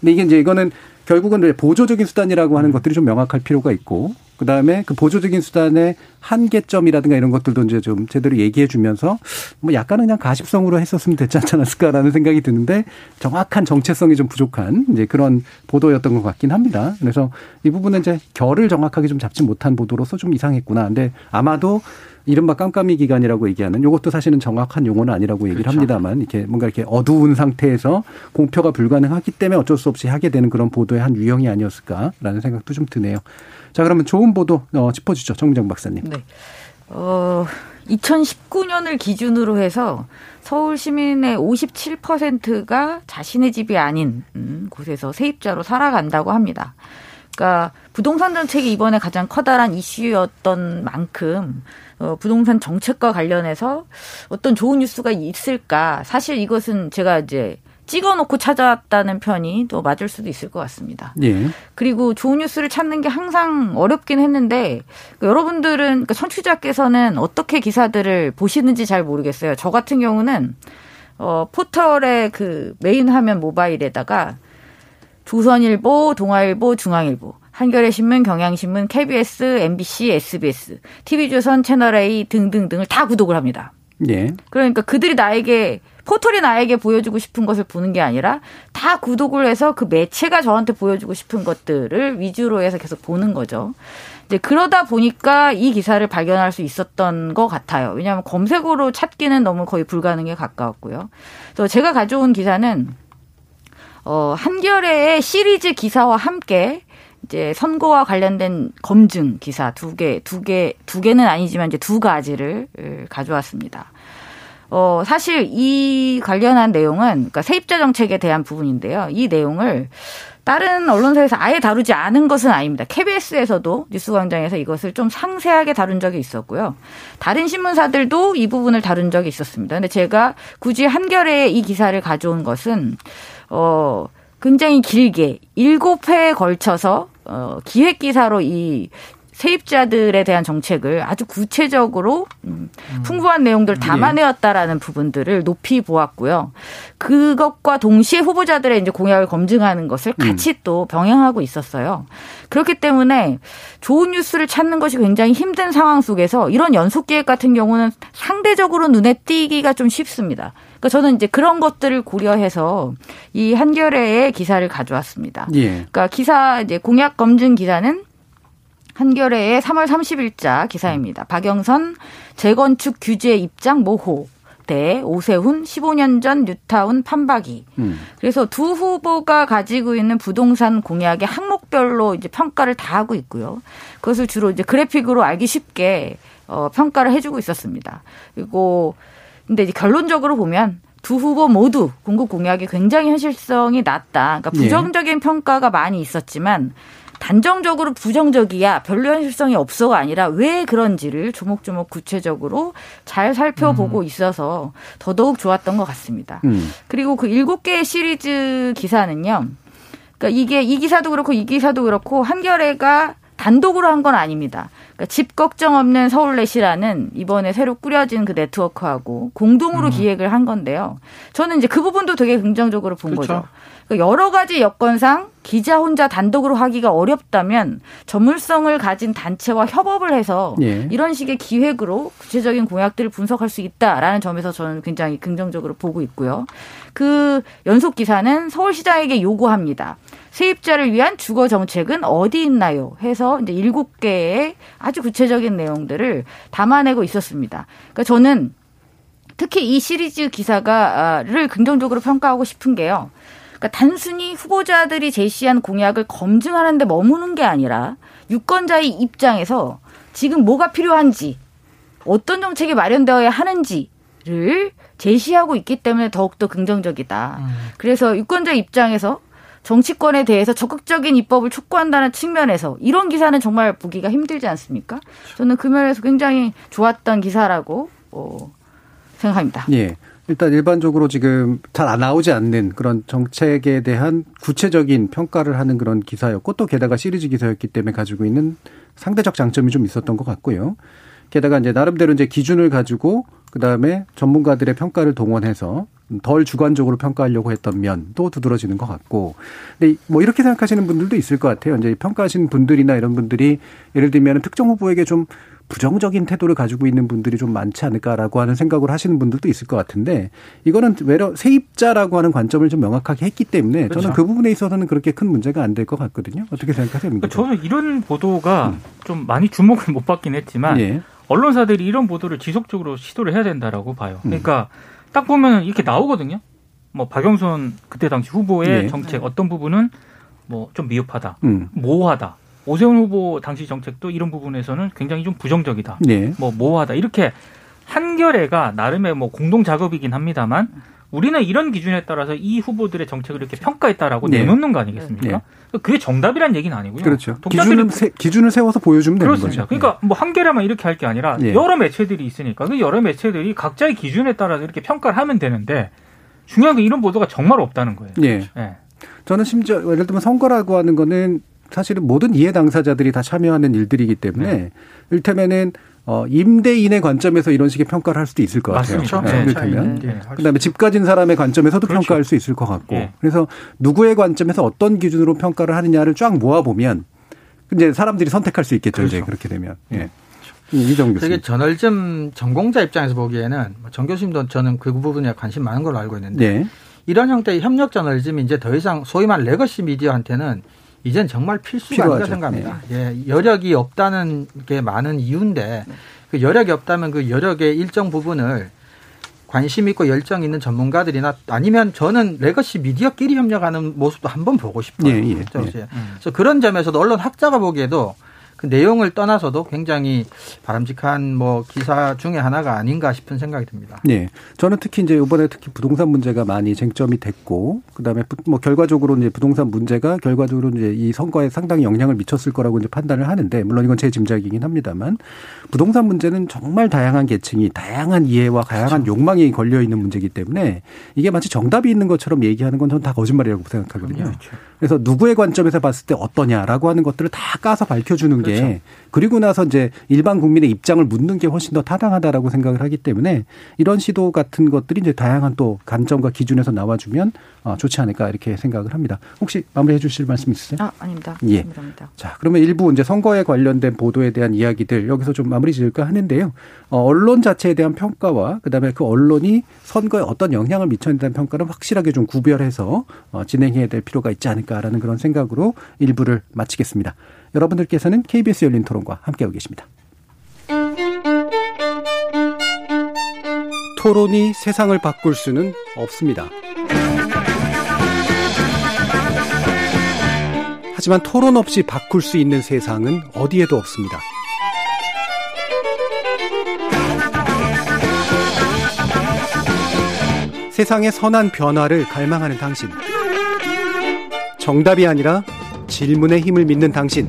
근데 이게 이제 이거는 결국은 보조적인 수단이라고 하는 것들이 좀 명확할 필요가 있고 그 다음에 그 보조적인 수단의 한계점이라든가 이런 것들도 이제 좀 제대로 얘기해 주면서 뭐 약간은 그냥 가십성으로 했었으면 됐지 않았을까라는 생각이 드는데 정확한 정체성이 좀 부족한 이제 그런 보도였던 것 같긴 합니다. 그래서 이 부분은 이제 결을 정확하게 좀 잡지 못한 보도로서 좀 이상했구나. 근데 아마도 이른바 깜깜이 기간이라고 얘기하는 이것도 사실은 정확한 용어는 아니라고 얘기를 그렇죠. 합니다만 이렇게 뭔가 이렇게 어두운 상태에서 공표가 불가능하기 때문에 어쩔 수 없이 하게 되는 그런 보도의 한 유형이 아니었을까라는 생각도 좀 드네요. 자 그러면 좋은 보도 어, 짚어주죠 정정 박사님. 네. 어, 2019년을 기준으로 해서 서울 시민의 57%가 자신의 집이 아닌 음, 곳에서 세입자로 살아간다고 합니다. 그러니까 부동산 정책이 이번에 가장 커다란 이슈였던 만큼 어, 부동산 정책과 관련해서 어떤 좋은 뉴스가 있을까? 사실 이것은 제가 이제 찍어놓고 찾아왔다는 편이 또 맞을 수도 있을 것 같습니다. 예. 그리고 좋은 뉴스를 찾는 게 항상 어렵긴 했는데 그 여러분들은 그러니까 청취자께서는 어떻게 기사들을 보시는지 잘 모르겠어요. 저 같은 경우는 어 포털의 그 메인 화면 모바일에다가 조선일보, 동아일보, 중앙일보, 한겨레 신문, 경향신문, KBS, MBC, SBS, TV조선, 채널A 등등등을 다 구독을 합니다. 예. 그러니까 그들이 나에게 포털이 나에게 보여주고 싶은 것을 보는 게 아니라 다 구독을 해서 그 매체가 저한테 보여주고 싶은 것들을 위주로 해서 계속 보는 거죠. 이제 그러다 보니까 이 기사를 발견할 수 있었던 것 같아요. 왜냐하면 검색어로 찾기는 너무 거의 불가능에 가까웠고요. 그래서 제가 가져온 기사는 어, 한겨레의 시리즈 기사와 함께 이제 선거와 관련된 검증 기사 두 개, 두 개, 두 개는 아니지만 이제 두 가지를 을, 가져왔습니다. 어, 사실 이 관련한 내용은 그러니까 세입자 정책에 대한 부분인데요. 이 내용을 다른 언론사에서 아예 다루지 않은 것은 아닙니다. KBS에서도 뉴스광장에서 이것을 좀 상세하게 다룬 적이 있었고요. 다른 신문사들도 이 부분을 다룬 적이 있었습니다. 근데 제가 굳이 한겨레에 이 기사를 가져온 것은 어 굉장히 길게 일곱 회에 걸쳐서 어 기획 기사로 이 세입자들에 대한 정책을 아주 구체적으로 음, 풍부한 내용들을 담아내었다라는 부분들을 높이 보았고요. 그것과 동시에 후보자들의 이제 공약을 검증하는 것을 같이 또 병행하고 있었어요. 그렇기 때문에 좋은 뉴스를 찾는 것이 굉장히 힘든 상황 속에서 이런 연속 기획 같은 경우는 상대적으로 눈에 띄기가 좀 쉽습니다. 그러니까 저는 이제 그런 것들을 고려해서 이 한겨레의 기사를 가져왔습니다. 예. 그러니까 기사 이제 공약 검증 기사는 한겨레의 3월 30일자 기사입니다. 박영선 재건축 규제 입장 모호 대 오세훈 15년 전 뉴타운 판박이. 음. 그래서 두 후보가 가지고 있는 부동산 공약의 항목별로 이제 평가를 다 하고 있고요. 그것을 주로 이제 그래픽으로 알기 쉽게 어, 평가를 해주고 있었습니다. 그리고 근데 이제 결론적으로 보면 두 후보 모두 공급 공약이 굉장히 현실성이 낮다. 그러니까 예. 부정적인 평가가 많이 있었지만 단정적으로 부정적이야 별로 현실성이 없어가 아니라 왜 그런지를 조목조목 구체적으로 잘 살펴보고 있어서 더더욱 좋았던 것 같습니다. 음. 그리고 그 일곱 개의 시리즈 기사는요. 그러니까 이게 이 기사도 그렇고 이 기사도 그렇고 한겨레가 단독으로 한 건 아닙니다. 그러니까 집 걱정 없는 서울넷이라는 이번에 새로 꾸려진 그 네트워크하고 공동으로 기획을 한 건데요. 저는 이제 그 부분도 되게 긍정적으로 본 그렇죠. 거죠. 그러니까 여러 가지 여건상 기자 혼자 단독으로 하기가 어렵다면 전문성을 가진 단체와 협업을 해서 예. 이런 식의 기획으로 구체적인 공약들을 분석할 수 있다라는 점에서 저는 굉장히 긍정적으로 보고 있고요. 그 연속 기사는 서울시장에게 요구합니다. 세입자를 위한 주거 정책은 어디 있나요? 해서 이제 일곱 개의 아주 구체적인 내용들을 담아내고 있었습니다. 그러니까 저는 특히 이 시리즈 기사가를 긍정적으로 평가하고 싶은 게요. 그러니까 단순히 후보자들이 제시한 공약을 검증하는 데 머무는 게 아니라 유권자의 입장에서 지금 뭐가 필요한지 어떤 정책이 마련되어야 하는지를 제시하고 있기 때문에 더욱더 긍정적이다. 그래서 유권자 입장에서 정치권에 대해서 적극적인 입법을 촉구한다는 측면에서 이런 기사는 정말 보기가 힘들지 않습니까? 저는 그 면에서 굉장히 좋았던 기사라고 어, 생각합니다. 예. 일단 일반적으로 지금 잘안 나오지 않는 그런 정책에 대한 구체적인 평가를 하는 그런 기사였고 또 게다가 시리즈 기사였기 때문에 가지고 있는 상대적 장점이 좀 있었던 것 같고요. 게다가 이제 나름대로 이제 기준을 가지고 그 다음에 전문가들의 평가를 동원해서 덜 주관적으로 평가하려고 했던 면도 두드러지는 것 같고. 근데 뭐 이렇게 생각하시는 분들도 있을 것 같아요. 이제 평가하시는 분들이나 이런 분들이 예를 들면 특정 후보에게 좀 부정적인 태도를 가지고 있는 분들이 좀 많지 않을까라고 하는 생각을 하시는 분들도 있을 것 같은데 이거는 외려 세입자라고 하는 관점을 좀 명확하게 했기 때문에 그렇죠. 저는 그 부분에 있어서는 그렇게 큰 문제가 안 될 것 같거든요. 어떻게 생각하세요? 민 그러니까? 저는 이런 보도가 좀 많이 주목을 못 받긴 했지만 예. 언론사들이 이런 보도를 지속적으로 시도를 해야 된다라고 봐요. 음. 그러니까 딱 보면 이렇게 나오거든요. 뭐 박영선 그때 당시 후보의 예. 정책 어떤 부분은 뭐 좀 미흡하다, 음. 모호하다. 오세훈 후보 당시 정책도 이런 부분에서는 굉장히 좀 부정적이다. 예. 뭐 모호하다. 이렇게 한겨레가 나름의 뭐 공동 작업이긴 합니다만 우리는 이런 기준에 따라서 이 후보들의 정책을 이렇게 평가했다라고 네. 내놓는 거 아니겠습니까? 그게 정답이란 얘기는 아니고요. 그렇죠. 기준을 세, 기준을 세워서 보여주면 그렇습니다. 거죠. 그러니까 뭐 한겨레만 이렇게 할 게 아니라 예. 여러 매체들이 있으니까 그 여러 매체들이 각자의 기준에 따라서 이렇게 평가를 하면 되는데 중요한 건 이런 보도가 정말 없다는 거예요. 예. 예. 저는 심지어 예를 들면 선거라고 하는 거는 사실은 모든 이해 당사자들이 다 참여하는 일들이기 때문에 네. 일테면은 어 임대인의 관점에서 이런 식의 평가를 할 수도 있을 것 같아요. 맞습니다. 네, 네. 네. 그다음에 집 가진 사람의 관점에서도 그렇죠. 평가할 수 있을 것 같고. 예. 그래서 누구의 관점에서 어떤 기준으로 평가를 하느냐를 쫙 모아 보면 이제 사람들이 선택할 수 있겠죠. 이제 그렇게 되면. 예. 이정 되게 교수님. 저널리즘 전공자 입장에서 보기에는 뭐 정 교수님도 저는 그 부분에 관심 많은 걸로 알고 있는데 네. 이런 형태의 협력 저널리즘이 이제 더 이상 소위 말 legacy 미디어한테는 이젠 정말 필수가 필요하죠. 아닌가 생각합니다. 예, 여력이 없다는 게 많은 이유인데 그 여력이 없다면 그 여력의 일정 부분을 관심 있고 열정 있는 전문가들이나 아니면 저는 legacy 미디어끼리 협력하는 모습도 한번 보고 싶어요. 예, 예, 그렇죠? 예. 그래서 그런 점에서도 언론 학자가 보기에도 그 내용을 떠나서도 굉장히 바람직한 뭐 기사 중에 하나가 아닌가 싶은 생각이 듭니다. 네. 저는 특히 이제 이번에 특히 부동산 문제가 많이 쟁점이 됐고, 그 다음에 뭐 결과적으로 이제 부동산 문제가 결과적으로 이제 이 선거에 상당히 영향을 미쳤을 거라고 이제 판단을 하는데, 물론 이건 제 짐작이긴 합니다만, 부동산 문제는 정말 다양한 계층이 다양한 이해와 다양한 그렇죠. 욕망이 걸려 있는 문제이기 때문에 이게 마치 정답이 있는 것처럼 얘기하는 건 저는 다 거짓말이라고 생각하거든요. 그렇죠. 그래서 누구의 관점에서 봤을 때 어떠냐라고 하는 것들을 다 까서 밝혀주는 게 그렇죠. 그리고 나서 이제 일반 국민의 입장을 묻는 게 훨씬 더 타당하다라고 생각을 하기 때문에 이런 시도 같은 것들이 이제 다양한 또 관점과 기준에서 나와주면 어, 좋지 않을까 이렇게 생각을 합니다. 혹시 마무리해 주실 말씀 있으세요? 아, 아닙니다. 예. 감사합니다. 자, 그러면 일부 이제 선거에 관련된 보도에 대한 이야기들 여기서 좀 마무리 지을까 하는데요. 어, 언론 자체에 대한 평가와 그다음에 그 언론이 선거에 어떤 영향을 미쳐야 된다는 평가를 확실하게 좀 구별해서 어, 진행해야 될 필요가 있지 않을까 라는 그런 생각으로 일부를 마치겠습니다. 여러분들께서는 KBS 열린 토론과 함께하고 계십니다. 토론이 세상을 바꿀 수는 없습니다. 하지만 토론 없이 바꿀 수 있는 세상은 어디에도 없습니다. 세상의 선한 변화를 갈망하는 당신. 정답이 아니라 질문의 힘을 믿는 당신.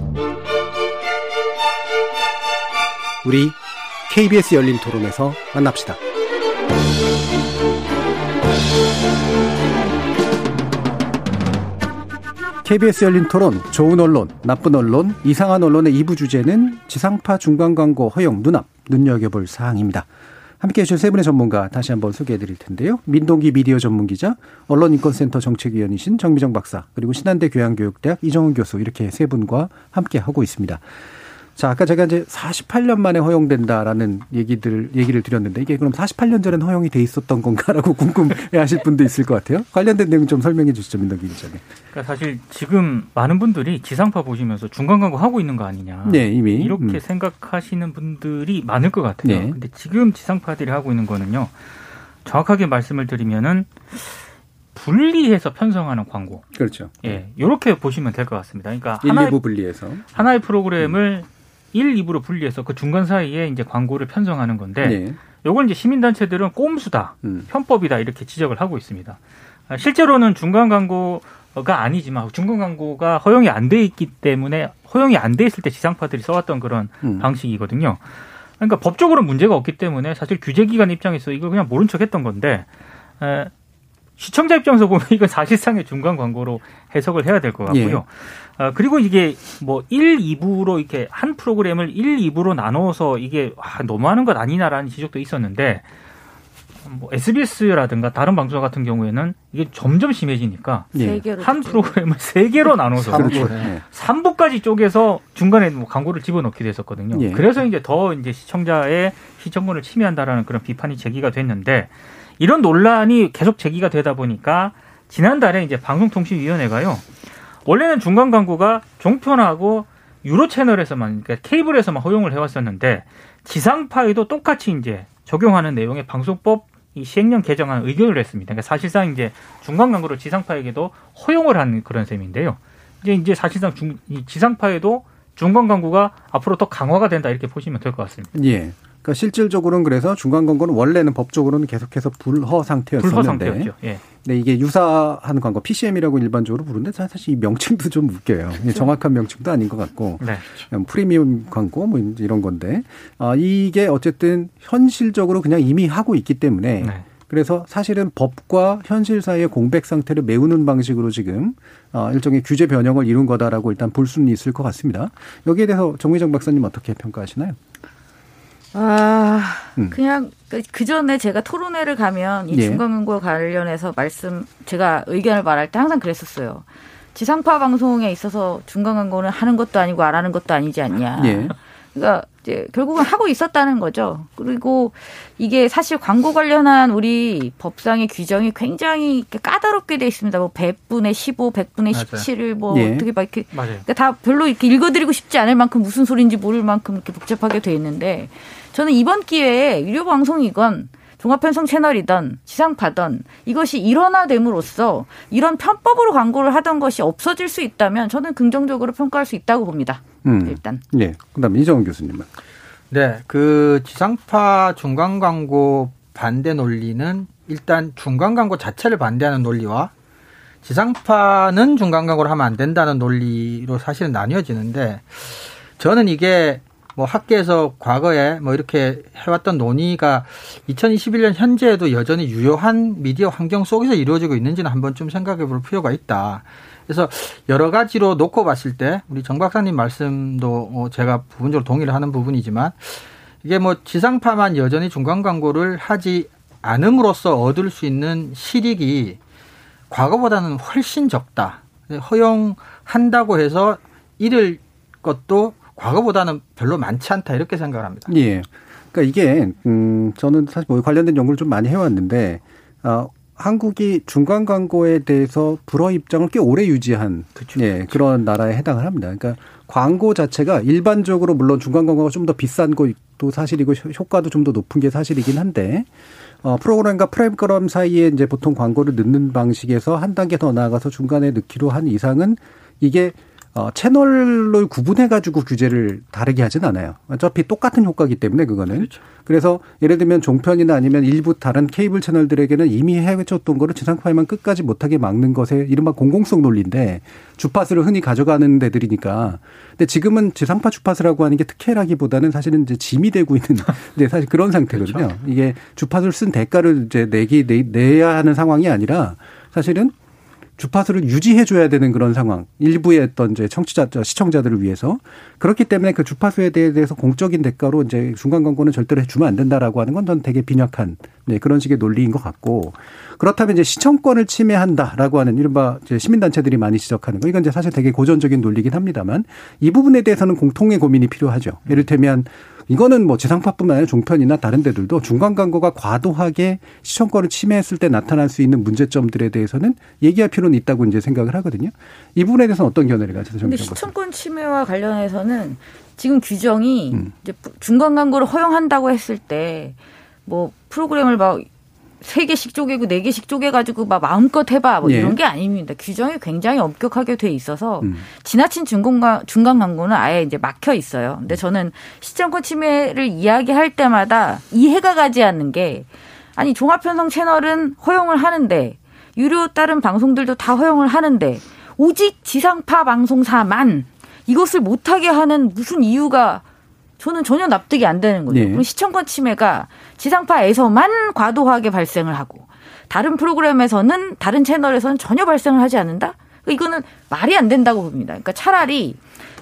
우리 KBS 열린 토론에서 만납시다. KBS 열린 토론, 좋은 언론, 나쁜 언론, 이상한 언론의 2부 주제는 지상파 중간 광고 허용 눈앞, 눈여겨볼 사항입니다. 함께 해주신 세 분의 전문가 다시 한번 소개해 드릴 텐데요. 민동기 미디어 전문 기자, 언론인권센터 정책위원이신 정미정 박사, 그리고 신한대 교양교육대학 이정훈 교수 이렇게 세 분과 함께 하고 있습니다. 자, 아까 제가 이제 48년 만에 허용된다라는 얘기들, 얘기를 드렸는데 이게 그럼 48년 전엔 허용이 돼 있었던 건가라고 궁금해 하실 분도 있을 것 같아요. 관련된 내용 좀 설명해 주시죠, 민덕기 기자님. 그러니까 사실 지금 많은 분들이 지상파 보시면서 중간 광고 하고 있는 거 아니냐. 네, 이미. 이렇게 음. 생각하시는 분들이 많을 것 같아요. 네. 근데 지금 지상파들이 하고 있는 거는요. 정확하게 말씀을 드리면은 분리해서 편성하는 광고. 그렇죠. 예. 요렇게 보시면 될 것 같습니다. 그러니까 1, 하나의 2부 분리해서. 하나의 프로그램을 1, 2부로 분리해서 그 중간 사이에 이제 광고를 편성하는 건데 네. 요걸 이제 시민단체들은 꼼수다, 음. 편법이다 이렇게 지적을 하고 있습니다. 아, 실제로는 중간 광고가 아니지만 중간 광고가 허용이 안 돼 있기 때문에 허용이 안 돼 있을 때 지상파들이 써왔던 그런 음. 방식이거든요. 그러니까 법적으로 문제가 없기 때문에 사실 규제기관 입장에서 이거 그냥 모른 척 했던 건데 에, 시청자 입장에서 보면 이건 사실상의 중간 광고로 해석을 해야 될 것 같고요. 어, 그리고 이게 뭐 1, 2부로 이렇게 한 프로그램을 1, 2부로 나눠서 이게 아, 너무하는 것 아니냐라는 지적도 있었는데 뭐 SBS라든가 다른 방송 같은 경우에는 이게 점점 심해지니까 예. 한 좀- 프로그램을 세 개로 나눠서 그렇죠. 네. 네. 3부까지 쪼개서 중간에 뭐 광고를 집어넣기도 했었거든요. 예. 그래서 이제 더 이제 시청자의 시청권을 침해한다라는 그런 비판이 제기가 됐는데 이런 논란이 계속 제기가 되다 보니까 지난달에 이제 방송통신위원회가요. 원래는 중간 광고가 종편하고 유로 채널에서만 그러니까 케이블에서만 허용을 해왔었는데 지상파에도 똑같이 이제 적용하는 내용의 방송법 이 시행령 개정안 의결을 했습니다. 그러니까 사실상 이제 중간 광고를 지상파에게도 허용을 한 그런 셈인데요. 이제 이제 사실상 중, 이 지상파에도 중간 광고가 앞으로 더 강화가 된다 이렇게 보시면 될 것 같습니다. 예. 그러니까 실질적으로는 그래서 중간 광고는 원래는 법적으로는 계속해서 불허 상태였었는데 불허. 예. 네, 이게 유사한 광고 PCM이라고 일반적으로 부르는데 사실 이 명칭도 좀 웃겨요. 이게 정확한 명칭도 아닌 것 같고 네. 그냥 프리미엄 광고 뭐 이런 건데 아 이게 어쨌든 현실적으로 그냥 이미 하고 있기 때문에 네. 그래서 사실은 법과 현실 사이의 공백 상태를 메우는 방식으로 지금 어, 일종의 규제 변형을 이룬 거다라고 일단 볼 수는 있을 것 같습니다. 여기에 대해서 정미정 박사님 어떻게 평가하시나요? 아, 음. 그냥 그 전에 제가 토론회를 가면 이 예. 중간 광고 관련해서 말씀 제가 의견을 말할 때 항상 그랬었어요. 지상파 방송에 있어서 중간 광고는 하는 것도 아니고 안 하는 것도 아니지 않냐. 예. 그러니까 이제 결국은 하고 있었다는 거죠. 그리고 이게 사실 광고 관련한 우리 법상의 규정이 굉장히 이렇게 까다롭게 돼 있습니다. 뭐 100분의 15, 100분의 맞아요. 17을 뭐 예. 어떻게 막 이렇게 맞아요. 그러니까 다 별로 이렇게 읽어드리고 싶지 않을 만큼 무슨 소리인지 모를 만큼 이렇게 복잡하게 돼 있는데 저는 이번 기회에 유료 방송이건 종합편성 채널이든 지상파든 이것이 일원화됨으로써 이런 편법으로 광고를 하던 것이 없어질 수 있다면 저는 긍정적으로 평가할 수 있다고 봅니다. 음. 일단. 예. 그다음에 이정훈 교수님은 네, 그 지상파 중간 광고 반대 논리는 일단 중간 광고 자체를 반대하는 논리와 지상파는 중간 광고를 하면 안 된다는 논리로 사실은 나뉘어지는데 저는 이게 뭐 학계에서 과거에 뭐 이렇게 해왔던 논의가 2021년 현재에도 여전히 유효한 미디어 환경 속에서 이루어지고 있는지는 한번 좀 생각해 볼 필요가 있다. 그래서 여러 가지로 놓고 봤을 때 우리 정 박사님 말씀도 어, 제가 부분적으로 동의를 하는 부분이지만 이게 뭐 지상파만 여전히 중간 광고를 하지 않음으로써 얻을 수 있는 실익이 과거보다는 훨씬 적다. 허용한다고 해서 잃을 것도 과거보다는 별로 많지 않다 이렇게 생각을 합니다. 예. 그러니까 이게 음 저는 사실 뭐 관련된 연구를 좀 많이 해왔는데 어, 한국이 중간 광고에 대해서 불허 입장을 꽤 오래 유지한 그쵸. 예, 그런 나라에 해당을 합니다. 그러니까 광고 자체가 일반적으로 물론 중간 광고가 좀 더 비싼 것도 사실이고 효- 효과도 좀 더 높은 게 사실이긴 한데 어, 프로그램과 프로그램 사이에 이제 보통 광고를 넣는 방식에서 한 단계 더 나아가서 중간에 넣기로 한 이상은 이게 어, 채널을 구분해가지고 규제를 다르게 하진 않아요. 어차피 똑같은 효과기 때문에 그거는. 그렇죠. 그래서 예를 들면 종편이나 아니면 일부 다른 케이블 채널들에게는 이미 해외쳤던 거를 지상파에만 끝까지 못하게 막는 것에 이른바 공공성 논리인데 주파수를 흔히 가져가는 데들이니까. 근데 지금은 지상파 주파수라고 하는 게 특혜라기보다는 사실은 이제 짐이 되고 있는 네, 사실 그런 상태거든요. 그렇죠. 이게 주파수를 쓴 대가를 이제 내기 내, 야 하는 상황이 아니라 사실은 주파수를 유지해줘야 되는 그런 상황. 일부의 어떤 이제 청취자, 시청자들을 위해서. 그렇기 때문에 그 주파수에 대해서 공적인 대가로 이제 중간 광고는 절대로 해주면 안 된다라고 하는 건 전 되게 빈약한 네, 그런 식의 논리인 것 같고. 그렇다면 이제 시청권을 침해한다라고 하는 이른바 이제 시민단체들이 많이 지적하는 거. 이건 이제 사실 되게 고전적인 논리긴 합니다만 이 부분에 대해서는 공통의 고민이 필요하죠. 예를 들면 이거는 뭐 지상파뿐만 아니라 종편이나 다른 데들도 중간 광고가 과도하게 시청권을 침해했을 때 나타날 수 있는 문제점들에 대해서는 얘기할 필요는 있다고 이제 생각을 하거든요. 이 부분에 대해서는 어떤 견해를 가지세요? 근데 시청권 침해와 관련해서는 지금 규정이 음. 이제 중간 광고를 허용한다고 했을 때 뭐 프로그램을 막 세 개씩 쪼개고 네 개씩 쪼개가지고 막 마음껏 해봐. 뭐 예. 이런 게 아닙니다. 규정이 굉장히 엄격하게 돼 있어서 음. 지나친 중간광, 중간 광고는 아예 이제 막혀 있어요. 근데 저는 시청권 침해를 이야기할 때마다 이해가 가지 않는 게 아니 종합편성 채널은 허용을 하는데 유료 다른 방송들도 다 허용을 하는데 오직 지상파 방송사만 이것을 못하게 하는 무슨 이유가 저는 전혀 납득이 안 되는 거죠. 네. 시청권 침해가 지상파에서만 과도하게 발생을 하고 다른 프로그램에서는 다른 채널에서는 전혀 발생을 하지 않는다? 이거는 말이 안 된다고 봅니다. 그러니까 차라리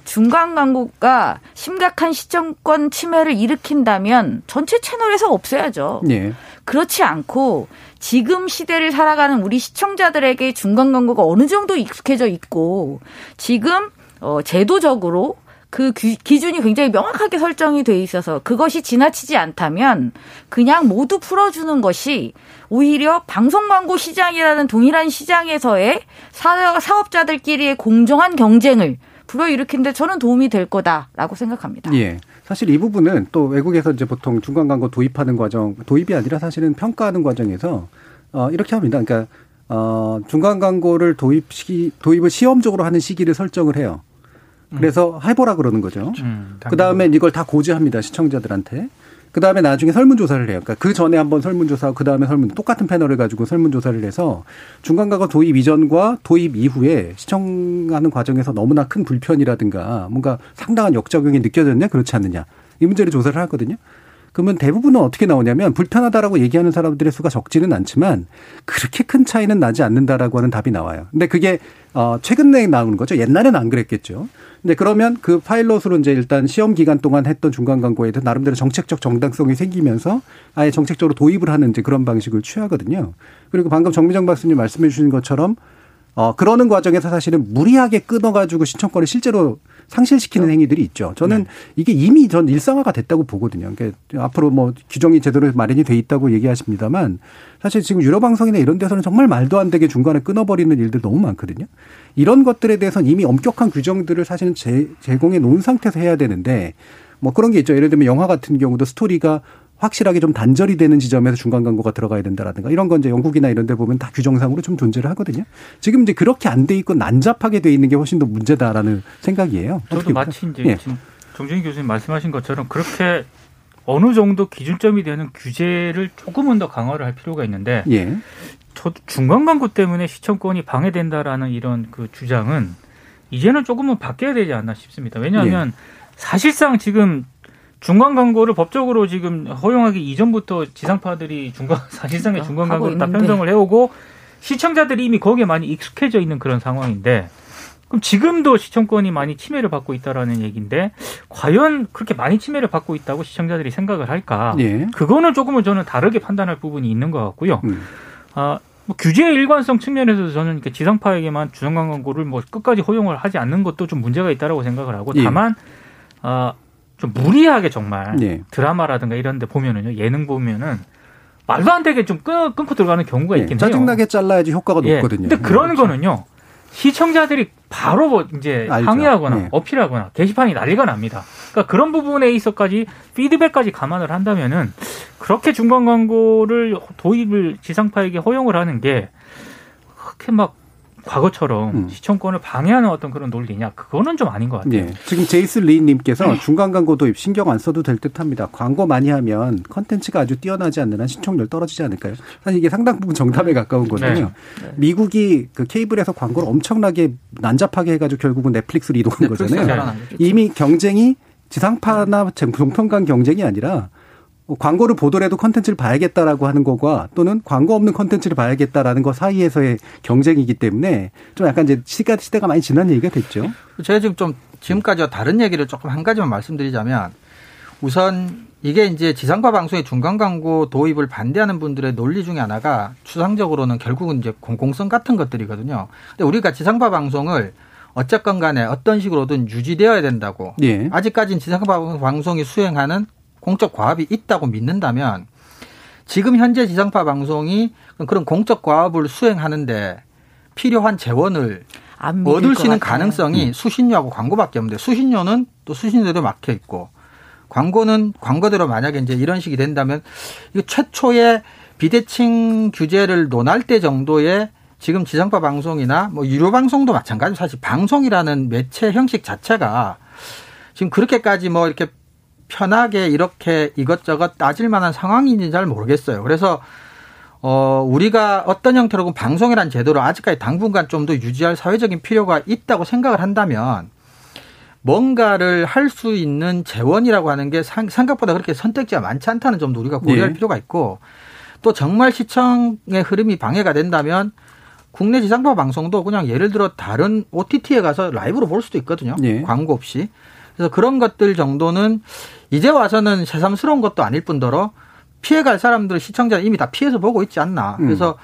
중간 광고가 심각한 시청권 침해를 일으킨다면 전체 채널에서 없애야죠. 네. 그렇지 않고 지금 시대를 살아가는 우리 시청자들에게 중간 광고가 어느 정도 익숙해져 있고 지금 어 제도적으로 그 기준이 굉장히 명확하게 설정이 돼 있어서 그것이 지나치지 않다면 그냥 모두 풀어주는 것이 오히려 방송 광고 시장이라는 동일한 시장에서의 사업자들끼리의 공정한 경쟁을 불어일으키는데 저는 도움이 될 거다라고 생각합니다. 예. 사실 이 부분은 또 외국에서 이제 보통 중간 광고 도입하는 과정, 도입이 아니라 사실은 평가하는 과정에서 어 이렇게 합니다. 그러니까 어 중간 광고를 도입 시 도입을 시험적으로 하는 시기를 설정을 해요. 그래서 해보라 그러는 거죠. 음, 그 다음에 이걸 다 고지합니다 시청자들한테. 그 다음에 나중에 설문조사를 해요. 그러니까 그 전에 한번 설문조사하고 그 다음에 설문 똑같은 패널을 가지고 설문조사를 해서 중간가가 도입 이전과 도입 이후에 시청하는 과정에서 너무나 큰 불편이라든가 뭔가 상당한 역작용이 느껴졌냐 그렇지 않느냐 이 문제를 조사를 하거든요. 그러면 대부분은 어떻게 나오냐면 불편하다라고 얘기하는 사람들의 수가 적지는 않지만 그렇게 큰 차이는 나지 않는다라고 하는 답이 나와요. 근데 그게 어 최근에 나오는 거죠. 옛날에는 안 그랬겠죠. 근데 그러면 그 파일럿으로 이제 일단 시험 기간 동안 했던 중간 광고에 도 나름대로 정책적 정당성이 생기면서 아예 정책적으로 도입을 하는 이제 그런 방식을 취하거든요. 그리고 방금 정미정 박사님 말씀해 주신 것처럼 어 그러는 과정에서 사실은 무리하게 끊어가지고 신청권을 실제로 상실시키는 행위들이 있죠. 저는 네. 이게 이미 전 일상화가 됐다고 보거든요. 그러니까 앞으로 뭐 규정이 제대로 마련이 돼 있다고 얘기하십니다만 사실 지금 유료 방송이나 이런 데서는 정말 말도 안 되게 중간에 끊어버리는 일들 너무 많거든요. 이런 것들에 대해서는 이미 엄격한 규정들을 사실은 제, 제공해 놓은 상태에서 해야 되는데 뭐 그런 게 있죠. 예를 들면 영화 같은 경우도 스토리가 확실하게 좀 단절이 되는 지점에서 중간 광고가 들어가야 된다라든가 이런 건 이제 영국이나 이런 데 보면 다 규정상으로 좀 존재를 하거든요. 지금 이제 그렇게 안 돼 있고 난잡하게 돼 있는 게 훨씬 더 문제다라는 생각이에요. 저도 마치 이제 예. 정준희 교수님 말씀하신 것처럼 그렇게 어느 정도 기준점이 되는 규제를 조금은 더 강화를 할 필요가 있는데 예. 저도 중간 광고 때문에 시청권이 방해된다라는 이런 그 주장은 이제는 조금은 바뀌어야 되지 않나 싶습니다. 왜냐하면 예. 사실상 지금 중간 광고를 법적으로 지금 허용하기 이전부터 지상파들이 중간 사실상의 그러니까 중간 광고를 다 편성을 해오고 시청자들이 이미 거기에 많이 익숙해져 있는 그런 상황인데 그럼 지금도 시청권이 많이 침해를 받고 있다라는 얘기인데 과연 그렇게 많이 침해를 받고 있다고 시청자들이 생각을 할까? 예. 그거는 조금은 저는 다르게 판단할 부분이 있는 것 같고요. 음. 아, 뭐 규제의 일관성 측면에서 저는 이렇게 지상파에게만 주정관 광고를 뭐 끝까지 허용을 하지 않는 것도 좀 문제가 있다라고 생각을 하고 예. 다만 아, 좀 무리하게 정말 예. 드라마라든가 이런 데 보면은요. 예능 보면은 말도 안 되게 좀 끊, 끊고 들어가는 경우가 예. 있긴 해요. 짜증나게 잘라야지 효과가 예. 높거든요. 근데 그런 그렇죠. 거는요. 시청자들이 바로 뭐 이제 알죠. 항의하거나 네. 어필하거나 게시판이 난리가 납니다. 그러니까 그런 부분에 있어까지 피드백까지 감안을 한다면은 그렇게 중간 광고를 도입을 지상파에게 허용을 하는 게 그렇게 막 과거처럼 음. 시청권을 방해하는 어떤 그런 논리냐 그거는 좀 아닌 것 같아요. 예. 지금 제이스 리님께서 중간 광고 도입 신경 안 써도 될 듯합니다. 광고 많이 하면 컨텐츠가 아주 뛰어나지 않는 한 시청률 떨어지지 않을까요? 사실 이게 상당 부분 정답에 가까운 거거든요. 미국이 그 케이블에서 광고를 엄청나게 난잡하게 해가지고 결국은 넷플릭스로 이동한 넷플릭스가 거잖아요. 이미 경쟁이 지상파나 종편 간 경쟁이 아니라 뭐 광고를 보더라도 컨텐츠를 봐야겠다라고 하는 거과 또는 광고 없는 컨텐츠를 봐야겠다라는 거 사이에서의 경쟁이기 때문에 좀 약간 이제 시가 시대가 많이 지난 얘기가 됐죠. 제가 지금 좀 지금까지와 다른 얘기를 조금 한 가지만 말씀드리자면 우선 이게 이제 지상파 방송의 중간 광고 도입을 반대하는 분들의 논리 중에 하나가 추상적으로는 결국은 이제 공공성 같은 것들이거든요. 근데 우리가 지상파 방송을 어쨌건 간에 어떤 식으로든 유지되어야 된다고. 예. 아직까지는 지상파 방송이 수행하는 공적 과업이 있다고 믿는다면 지금 현재 지상파 방송이 그런 공적 과업을 수행하는데 필요한 재원을 얻을 것수 있는. 가능성이 수신료하고 광고밖에 없는데 수신료는 또 수신료대로 막혀 있고 광고는 광고대로 만약에 이제 이런 식이 된다면 이거 최초의 비대칭 규제를 논할 때 정도의 지금 지상파 방송이나 뭐 유료 방송도 마찬가지로 사실 방송이라는 매체 형식 자체가 지금 그렇게까지 뭐 이렇게 편하게 이렇게 이것저것 따질 만한 상황인지 잘 모르겠어요. 그래서 어, 우리가 어떤 형태로 방송이란 제도를 아직까지 당분간 좀 더 유지할 사회적인 필요가 있다고 생각을 한다면 뭔가를 할 수 있는 재원이라고 하는 게 상- 생각보다 그렇게 선택지가 많지 않다는 점도 우리가 고려할 네. 필요가 있고 또 정말 시청의 흐름이 방해가 된다면 국내 지상파 방송도 그냥 예를 들어 다른 OTT에 가서 라이브로 볼 수도 있거든요. 네. 광고 없이. 그래서 그런 것들 정도는 이제 와서는 새삼스러운 것도 아닐 뿐더러 피해갈 사람들 시청자는 이미 다 피해서 보고 있지 않나. 음. 그래서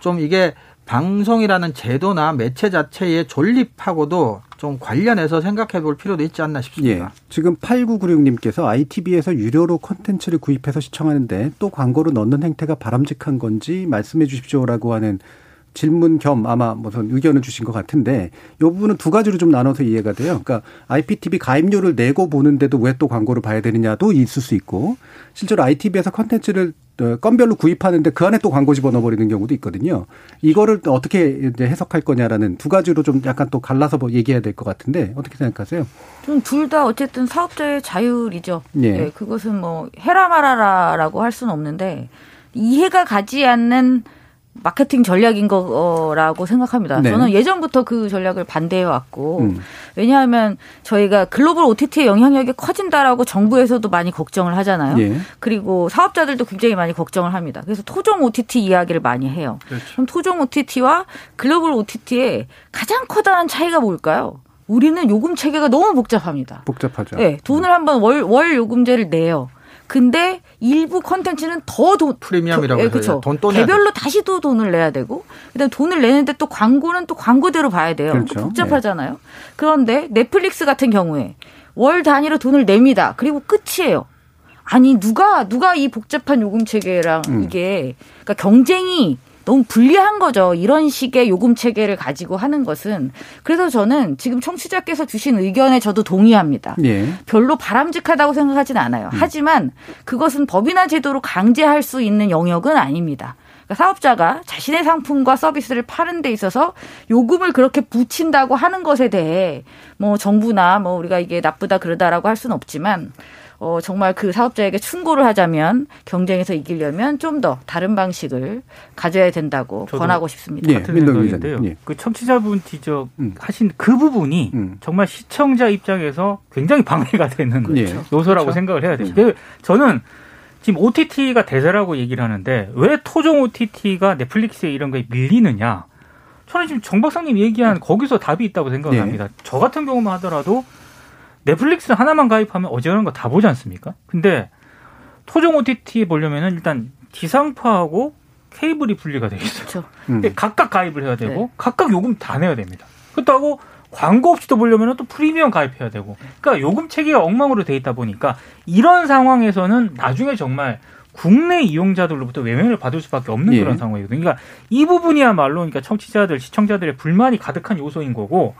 좀 이게 방송이라는 제도나 매체 자체의 존립하고도 좀 관련해서 생각해 볼 필요도 있지 않나 예. 싶습니다. 지금 8996님께서 ITV에서 유료로 콘텐츠를 구입해서 시청하는데 또 광고를 넣는 행태가 바람직한 건지 말씀해 주십시오라고 하는 질문 겸 아마 무슨 의견을 주신 것 같은데 이 부분은 두 가지로 좀 나눠서 이해가 돼요. 그러니까 IPTV 가입료를 내고 보는데도 왜 또 광고를 봐야 되느냐도 있을 수 있고 실제로 ITV에서 컨텐츠를 어, 건별로 구입하는데 그 안에 또 광고 집어넣어 버리는 경우도 있거든요. 이거를 또 어떻게 이제 해석할 거냐라는 두 가지로 좀 약간 또 갈라서 뭐 얘기해야 될 것 같은데 어떻게 생각하세요? 좀 둘 다 어쨌든 사업자의 자율이죠. 예. 예, 그것은 뭐 해라 말아라라고 할 수는 없는데 이해가 가지 않는 마케팅 전략인 거라고 생각합니다. 네. 저는 예전부터 그 전략을 반대해 왔고 음. 왜냐하면 저희가 글로벌 OTT의 영향력이 커진다라고 정부에서도 많이 걱정을 하잖아요. 예. 그리고 사업자들도 굉장히 많이 걱정을 합니다. 그래서 토종 OTT 이야기를 많이 해요. 그럼 토종 OTT와 글로벌 OTT의 가장 커다란 차이가 뭘까요? 우리는 요금 체계가 너무 복잡합니다. 복잡하죠. 네, 돈을 한번 월, 월 요금제를 내요. 근데 일부 컨텐츠는 더 돈, 프리미엄이라고 예, 그쵸. 돈또 개별로 다시 또 돈을 내야 되고, 그다음 돈을 내는데 또 광고는 또 광고대로 봐야 돼요. 그렇죠. 복잡하잖아요. 그런데 넷플릭스 같은 경우에 월 단위로 돈을 냅니다. 그리고 끝이에요. 아니 누가 누가 이 복잡한 요금 체계랑 음. 이게 그러니까 경쟁이 너무 불리한 거죠. 이런 식의 요금 체계를 가지고 하는 것은 그래서 저는 지금 청취자께서 주신 의견에 저도 동의합니다. 예. 별로 바람직하다고 생각하진 않아요. 하지만 그것은 법이나 제도로 강제할 수 있는 영역은 아닙니다. 그러니까 사업자가 자신의 상품과 서비스를 파는 데 있어서 요금을 그렇게 붙인다고 하는 것에 대해 뭐 정부나 뭐 우리가 이게 나쁘다 그러다라고 할 수는 없지만 어 정말 그 사업자에게 충고를 하자면 경쟁에서 이기려면 좀 더 다른 방식을 가져야 된다고 권하고 싶습니다. 예. 같은 생각인데요. 예. 그 청취자분 지적하신 음. 그 부분이 음. 정말 시청자 입장에서 굉장히 방해가 되는 예. 요소라고 그렇죠. 생각을 해야 돼요. 그 저는 지금 OTT가 대세라고 얘기를 하는데 왜 토종 OTT가 넷플릭스에 이런 거에 밀리느냐? 저는 지금 정 박사님 얘기한 거기서 답이 있다고 생각을 예. 합니다. 저 같은 경우만 하더라도 넷플릭스 하나만 가입하면 어지간한 거 다 보지 않습니까? 근데 토종 OTT 보려면은 일단 지상파하고 케이블이 분리가 돼 있어요. 그렇죠. 음. 근데 각각 가입을 해야 되고 네. 각각 요금 다 내야 됩니다. 그렇다고 광고 없이도 보려면 또 프리미엄 가입해야 되고 그러니까 요금 체계가 엉망으로 돼 있다 보니까 이런 상황에서는 나중에 정말 국내 이용자들로부터 외면을 받을 수밖에 없는 예. 그런 상황이거든요. 그러니까 이 부분이야말로 그러니까 청취자들, 시청자들의 불만이 가득한 요소인 거고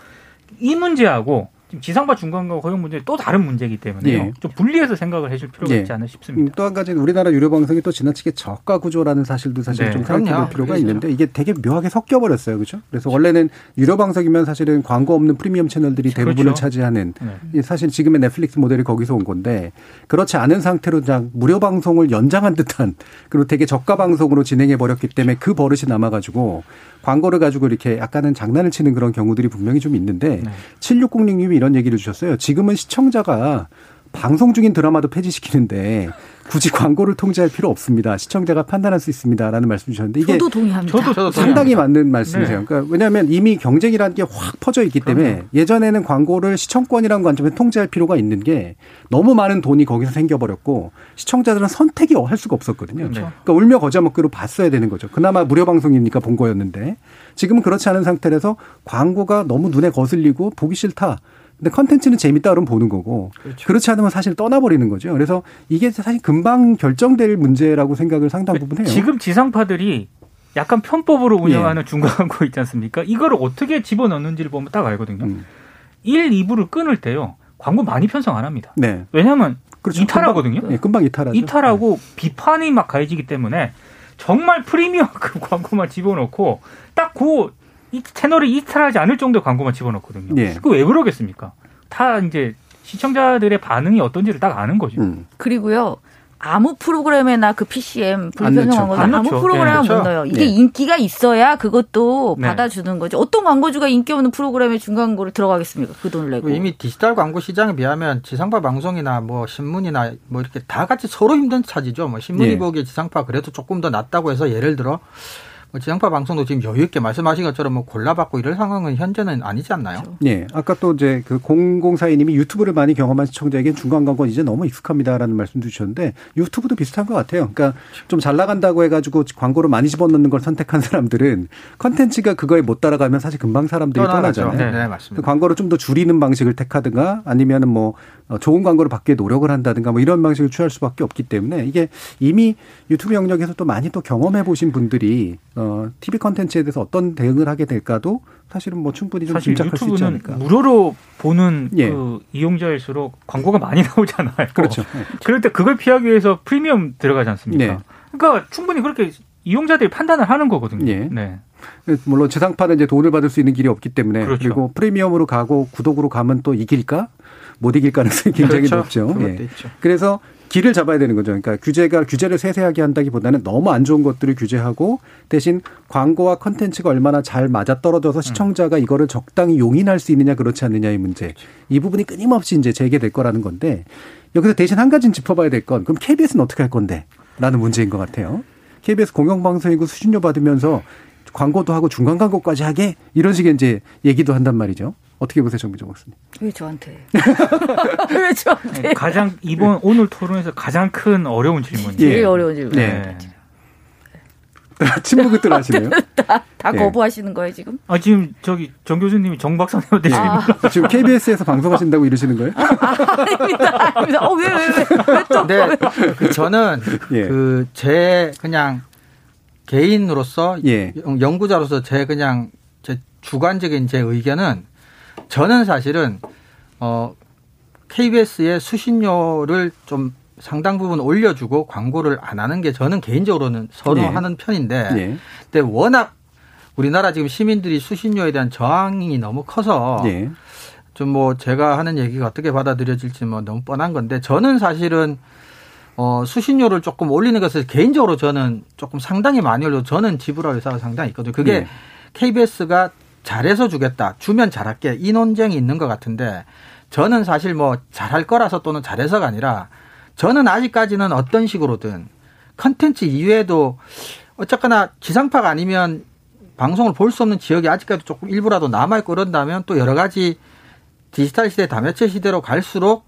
이 문제하고 지금 지상파 중간과 허용 문제 또 다른 문제이기 때문에 예. 좀 분리해서 생각을 해줄 필요가 예. 있지 않나 음, 싶습니다. 또 한 가지는 우리나라 유료 방송이 또 지나치게 저가 구조라는 사실도 사실 네, 좀 생각해 볼 그럼요. 필요가 그렇죠. 있는데 이게 되게 묘하게 섞여 버렸어요. 그렇죠? 그래서 원래는 유료 방송이면 사실은 광고 없는 프리미엄 채널들이 대부분을 그렇죠. 차지하는 네. 이 사실 지금의 넷플릭스 모델이 거기서 온 건데 그렇지 않은 상태로 그냥 무료 방송을 연장한 듯한 그리고 되게 저가 방송으로 진행해 버렸기 때문에 그 버릇이 남아 가지고 광고를 가지고 이렇게 약간은 장난을 치는 그런 경우들이 분명히 좀 있는데 네. 7606님이 이런 얘기를 주셨어요. 지금은 시청자가 방송 중인 드라마도 폐지시키는데 굳이 광고를 통제할 필요 없습니다. 시청자가 판단할 수 있습니다라는 말씀 주셨는데 이게 저도 동의합니다. 저도 저도 상당히 맞는 말씀이세요. 네. 그러니까 왜냐하면 이미 경쟁이라는 게 확 퍼져 있기 때문에 예전에는 광고를 시청권이라는 관점에서 통제할 필요가 있는 게 너무 많은 돈이 거기서 생겨버렸고 시청자들은 선택이 할 수가 없었거든요. 그렇죠. 그러니까 울며 거자 먹기로 봤어야 되는 거죠. 그나마 무료 방송이니까 본 거였는데 지금은 그렇지 않은 상태라서 광고가 너무 눈에 거슬리고 보기 싫다. 근데 컨텐츠는 재밌다 그러면 보는 거고 그렇죠. 그렇지 않으면 사실 떠나버리는 거죠. 그래서 이게 사실 금방 결정될 문제라고 생각을 상당 부분 해요. 지금 지상파들이 약간 편법으로 운영하는 예. 중간 광고 있지 않습니까? 이거를 어떻게 집어넣는지를 보면 딱 알거든요. 음. 1, 2부를 끊을 때요. 광고 많이 편성 안 합니다. 네. 왜냐하면 그렇죠. 이탈하거든요. 금방, 예, 금방 이탈하죠. 이탈하고 비판이 막 가해지기 때문에 정말 프리미엄 그 광고만 집어넣고 딱 그 채널이 이탈하지 않을 정도의 광고만 집어넣거든요. 예. 그왜 그러겠습니까? 다 이제 시청자들의 반응이 어떤지를 딱 아는 거죠. 음. 그리고요. 아무 프로그램에나 그 PCM 안 불편성한. 거는 안 아무. 프로그램에 예, 못 그렇죠. 넣어요. 이게 예. 인기가 있어야 그것도 네. 받아주는 거죠. 어떤 광고주가 인기 없는 프로그램에 중간 광고를 들어가겠습니까? 그 돈을 내고. 이미 디지털 광고 시장에 비하면 지상파 방송이나 뭐 신문이나 뭐 이렇게 다 같이 서로 힘든 차지죠. 뭐 신문이 예. 보기에 지상파 그래도 조금 더 낫다고 해서 예를 들어 뭐 지상파 방송도 지금 여유 있게 말씀하신 것처럼 뭐 골라받고 이럴 상황은 현재는 아니지 않나요? 예. 아까 또 이제 그 0042님이 유튜브를 많이 경험한 시청자에겐 중간 광고는 이제 너무 익숙합니다라는 말씀도 주셨는데 유튜브도 비슷한 것 같아요. 그러니까 좀 잘 나간다고 해가지고 광고를 많이 집어넣는 걸 선택한 사람들은 컨텐츠가 그거에 못 따라가면 사실 금방 사람들이 떠나죠. 떠나잖아요. 네, 그 맞습니다. 광고를 좀 더 줄이는 방식을 택하든가 아니면은 뭐 어, 좋은 광고를 받기에 노력을 한다든가 뭐 이런 방식을 취할 수밖에 없기 때문에 이게 이미 유튜브 영역에서 또 많이 또 경험해 보신 분들이 어 TV 컨텐츠에 대해서 어떤 대응을 하게 될까도 사실은 뭐 충분히 좀 사실 짐작할 수 있지 않을까. 무료로 보는 예. 그 이용자일수록 광고가 많이 나오잖아요. 그렇죠. 그럴 때 그걸 피하기 위해서 프리미엄 들어가지 않습니까? 네. 그러니까 충분히 그렇게 이용자들이 판단을 하는 거거든요. 예. 네. 물론 지상파는 이제 돈을 받을 수 있는 길이 없기 때문에 그렇죠. 그리고 프리미엄으로 가고 구독으로 가면 또 이길까? 못 이길 가능성이 굉장히 그렇죠. 높죠. 예. 있죠. 그래서 길을 잡아야 되는 거죠. 그러니까 규제가 규제를 세세하게 한다기보다는 너무 안 좋은 것들을 규제하고 대신 광고와 컨텐츠가 얼마나 잘 맞아 떨어져서 시청자가 이거를 적당히 용인할 수 있느냐 그렇지 않느냐의 문제. 이 부분이 끊임없이 이제 제기될 거라는 건데 여기서 대신 한 가지는 짚어봐야 될 건 그럼 KBS는 어떻게 할 건데? 라는 문제인 것 같아요. KBS 공영방송이고 수신료 받으면서 광고도 하고 중간 광고까지 하게 이런 식의 이제 얘기도 한단 말이죠. 어떻게 보세요, 정비정 박사님? 왜 저한테? 왜 저한테? 가장 이번 오늘 토론에서 가장 큰 어려운 질문이에요. 제일 예. 어려운 질문. 네. 침묵을 들 하시네요. 다, 다 예. 거부하시는 거예요 지금? 아 지금 저기 정 교수님이 정 박사님한테 지금 아, 지금 KBS에서 방송하신다고 이러시는 거예요? 아 닙니다, 아닙니다. 어, 왜, 왜, 왜, 왜 또? 근데 그 저는 예. 그 제 그냥 개인으로서 예. 연- 연구자로서 제 그냥 제 주관적인 제 의견은 저는 사실은 어 KBS의 수신료를 좀 상당 부분 올려주고 광고를 안 하는 게 저는 개인적으로는 선호하는 편인데 예. 근데 워낙 우리나라 지금 시민들이 수신료에 대한 저항이 너무 커서 예. 좀뭐 제가 하는 얘기가 어떻게 받아들여질지 뭐 너무 뻔한 건데 저는 사실은 어 수신료를 조금 올리는 것을 개인적으로 저는 조금 상당히 많이 올려 저는 지불할 의사가 상당히 있거든요. 그게 예. KBS가 잘해서 주겠다. 주면 잘할게. 이 논쟁이 있는 것 같은데 저는 사실 뭐 잘할 거라서 또는 잘해서가 아니라 저는 아직까지는 어떤 식으로든 컨텐츠 이외에도 어쨌거나 지상파가 아니면 방송을 볼 수 없는 지역이 아직까지 조금 일부라도 남아있고 그런다면 또 여러 가지 디지털 시대, 다매체 시대로 갈수록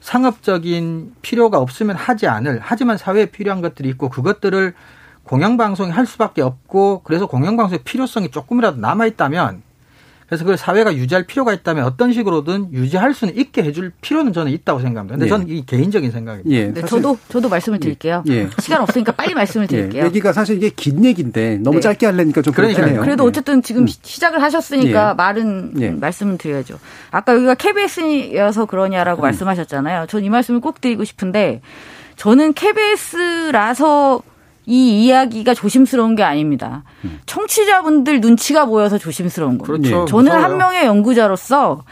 상업적인 필요가 없으면 하지 않을, 하지만 사회에 필요한 것들이 있고 그것들을 공영방송이 할 수밖에 없고 그래서 공영방송의 필요성이 조금이라도 남아있다면 그래서 그걸 사회가 유지할 필요가 있다면 어떤 식으로든 유지할 수는 있게 해줄 필요는 저는 있다고 생각합니다. 근데 예. 저는 이 개인적인 생각입니다. 예, 네, 저도 저도 말씀을 드릴게요. 예. 시간 없으니까 빨리 말씀을 드릴게요. 예, 얘기가 사실 이게 긴 얘기인데 너무 네. 짧게 하려니까 좀 그렇긴 그러니까요. 해요. 그래도 예. 어쨌든 지금 시- 시작을 하셨으니까 예. 말은 예. 말씀을 드려야죠. 아까 여기가 KBS여서 그러냐라고 음. 말씀하셨잖아요. 전 이 말씀을 꼭 드리고 싶은데 저는 KBS라서 이 이야기가 조심스러운 게 아닙니다. 음. 청취자분들 눈치가 보여서 조심스러운 겁니다. 그렇죠. 저는 무서워요. 한 명의 연구자로서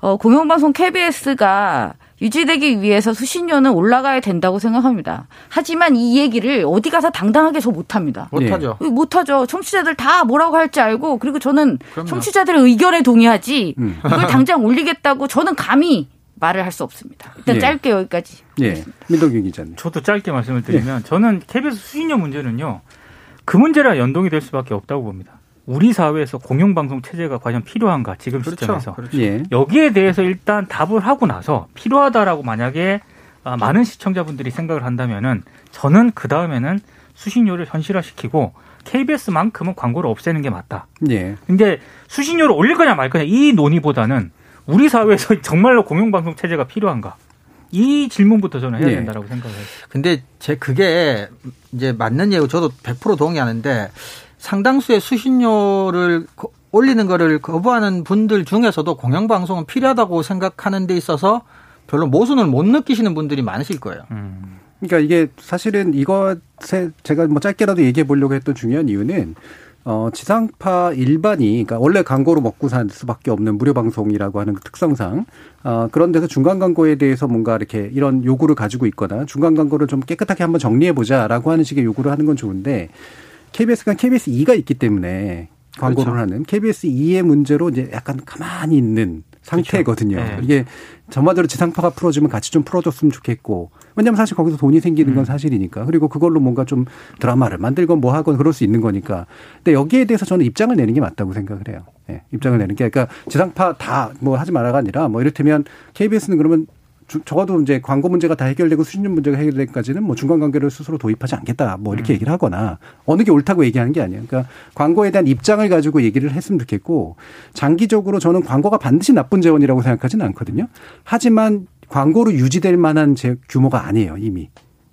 어, 공영방송 KBS가 유지되기 위해서 수신료는 올라가야 된다고 생각합니다. 하지만 이 얘기를 어디 가서 당당하게 저 못합니다. 못하죠. 못하죠. 청취자들 다 뭐라고 할지 알고 그리고 저는 그럼요. 청취자들의 의견에 동의하지 음. 이걸 당장 올리겠다고 저는 감히 말을 할 수 없습니다. 일단 예. 짧게 여기까지. 예, 민동기 기자님. 저도 짧게 말씀을 드리면 저는 KBS 수신료 문제는요. 그 문제랑 연동이 될 수밖에 없다고 봅니다. 우리 사회에서 공영방송 체제가 과연 필요한가 지금 그렇죠. 시점에서 그렇죠. 예, 여기에 대해서 일단 답을 하고 나서 필요하다라고 만약에 아, 많은 시청자분들이 생각을 한다면은 저는 그 다음에는 수신료를 현실화시키고 KBS만큼은 광고를 없애는 게 맞다. 예, 근데 수신료를 올릴 거냐 말 거냐 이 논의보다는 우리 사회에서 정말로 공영방송 체제가 필요한가 이 질문부터 저는 해야 네. 된다라고 생각을 해요. 근데 제 그게 이제 맞는 얘기고 저도 100% 동의하는데 상당수의 수신료를 거- 올리는 거를 거부하는 분들 중에서도 공영방송은 필요하다고 생각하는 데 있어서 별로 모순을 못 느끼시는 분들이 많으실 거예요. 음. 그러니까 이게 사실은 이것에 제가 뭐 짧게라도 얘기해 보려고 했던 중요한 이유는 어, 지상파 일반이, 그러니까 원래 광고로 먹고 살 수밖에 없는 무료 방송이라고 하는 그 특성상, 어, 그런 데서 중간 광고에 대해서 뭔가 이렇게 이런 요구를 가지고 있거나 중간 광고를 좀 깨끗하게 한번 정리해보자라고 하는 식의 요구를 하는 건 좋은데, KBS가 KBS 2가 있기 때문에 광고를 그렇죠. 하는 KBS 2의 문제로 이제 약간 가만히 있는 상태거든요. 네. 이게 전반적으로 지상파가 풀어주면 같이 좀 풀어줬으면 좋겠고 왜냐하면 사실 거기서 돈이 생기는 건 사실이니까. 그리고 그걸로 뭔가 좀 드라마를 만들건 뭐 하건 그럴 수 있는 거니까. 근데 여기에 대해서 저는 입장을 내는 게 맞다고 생각을 해요. 예, 입장을 내는 게. 그러니까 지상파 다 뭐 하지 말아가 아니라 뭐 이를테면 KBS는 그러면 주- 적어도 이제 광고 문제가 다 해결되고 수신료 문제가 해결되기까지는 뭐 중간 관계를 스스로 도입하지 않겠다 뭐 이렇게 얘기를 하거나 어느 게 옳다고 얘기하는 게 아니에요. 그러니까 광고에 대한 입장을 가지고 얘기를 했으면 좋겠고 장기적으로 저는 광고가 반드시 나쁜 재원이라고 생각하지는 않거든요. 하지만 광고로 유지될 만한 제 규모가 아니에요 이미.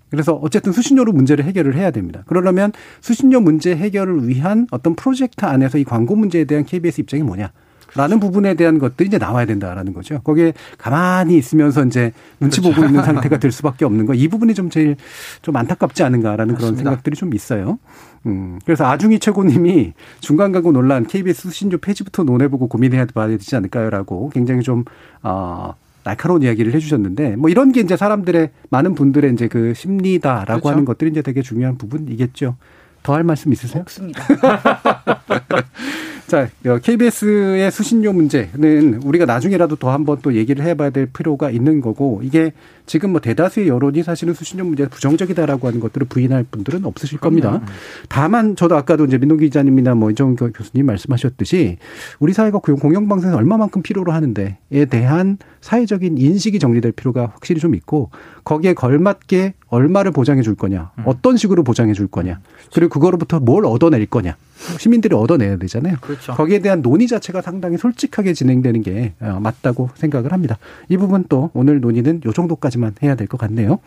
그래서 어쨌든 수신료로 문제를 해결을 해야 됩니다. 그러려면 수신료 문제 해결을 위한 어떤 프로젝트 안에서 이 광고 문제에 대한 KBS 입장이 뭐냐. 라는 부분에 대한 것들이 이제 나와야 된다라는 거죠. 거기에 가만히 있으면서 이제 눈치 보고 있는 상태가 될 수밖에 없는 거. 이 부분이 좀 제일 좀 안타깝지 않은가라는 그런 맞습니다. 생각들이 좀 있어요. 음. 그래서 아중이 최고님이 중간 광고 논란 KBS 수신료 폐지부터 논해보고 고민해야 되지 않을까요라고 굉장히 좀, 어, 날카로운 이야기를 해주셨는데 뭐 이런 게 이제 사람들의 많은 분들의 이제 그 심리다라고 그렇죠. 하는 것들이 이제 되게 중요한 부분이겠죠. 더 할 말씀 있으세요? 없습니다. 자, KBS의 수신료 문제는 우리가 나중에라도 더 한번 또 얘기를 해봐야 될 필요가 있는 거고 이게 지금 뭐 대다수의 여론이 사실은 수신료 문제가 부정적이다라고 하는 것들을 부인할 분들은 없으실 겁니다. 다만 저도 아까도 이제 민동기 기자님이나 뭐 이정 교수님 말씀하셨듯이 우리 사회가 공영방송에서 얼마만큼 필요로 하는데에 대한 사회적인 인식이 정리될 필요가 확실히 좀 있고 거기에 걸맞게 얼마를 보장해 줄 거냐, 어떤 식으로 보장해 줄 거냐, 그리고 그거로부터 뭘 얻어낼 거냐. 시민들이 얻어내야 되잖아요. 그렇죠. 거기에 대한 논의 자체가 상당히 솔직하게 진행되는 게 어, 맞다고 생각을 합니다. 이 부분 또 오늘 논의는 요 정도까지만 해야 될 것 같네요.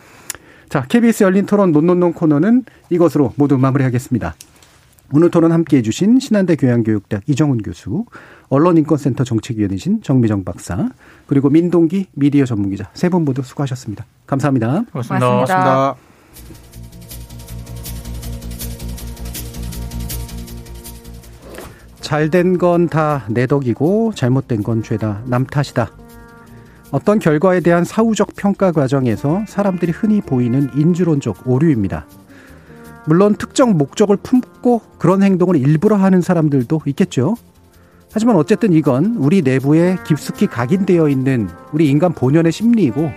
자, KBS 열린 토론 논논논 코너는 이것으로 모두 마무리하겠습니다. 오늘 토론 함께 해 주신 신한대 교양교육대학 이정훈 교수, 언론인권센터 정책위원이신 정미정 박사, 그리고 민동기 미디어 전문기자 세 분 모두 수고하셨습니다. 감사합니다. 고맙습니다. 고맙습니다. 고맙습니다. 잘된 건 다 내 덕이고 잘못된 건 죄다 남 탓이다. 어떤 결과에 대한 사후적 평가 과정에서 사람들이 흔히 보이는 인주론적 오류입니다. 물론 특정 목적을 품고 그런 행동을 일부러 하는 사람들도 있겠죠. 하지만 어쨌든 이건 우리 내부에 깊숙이 각인되어 있는 우리 인간 본연의 심리이고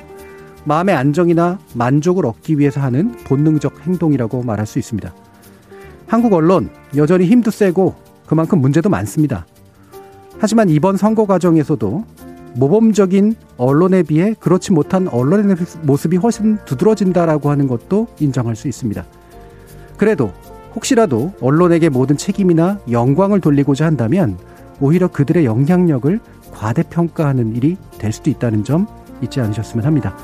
마음의 안정이나 만족을 얻기 위해서 하는 본능적 행동이라고 말할 수 있습니다. 한국 언론 여전히 힘도 세고 그만큼 문제도 많습니다. 하지만 이번 선거 과정에서도 모범적인 언론에 비해 그렇지 못한 언론의 모습이 훨씬 두드러진다라고 하는 것도 인정할 수 있습니다. 그래도 혹시라도 언론에게 모든 책임이나 영광을 돌리고자 한다면 오히려 그들의 영향력을 과대평가하는 일이 될 수도 있다는 점 잊지 않으셨으면 합니다.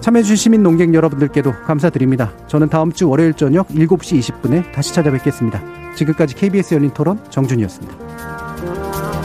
참여해주신 시민 농객 여러분들께도 감사드립니다. 저는 다음 주 월요일 저녁 7시 20분에 다시 찾아뵙겠습니다. 지금까지 KBS 열린 토론 정준이었습니다.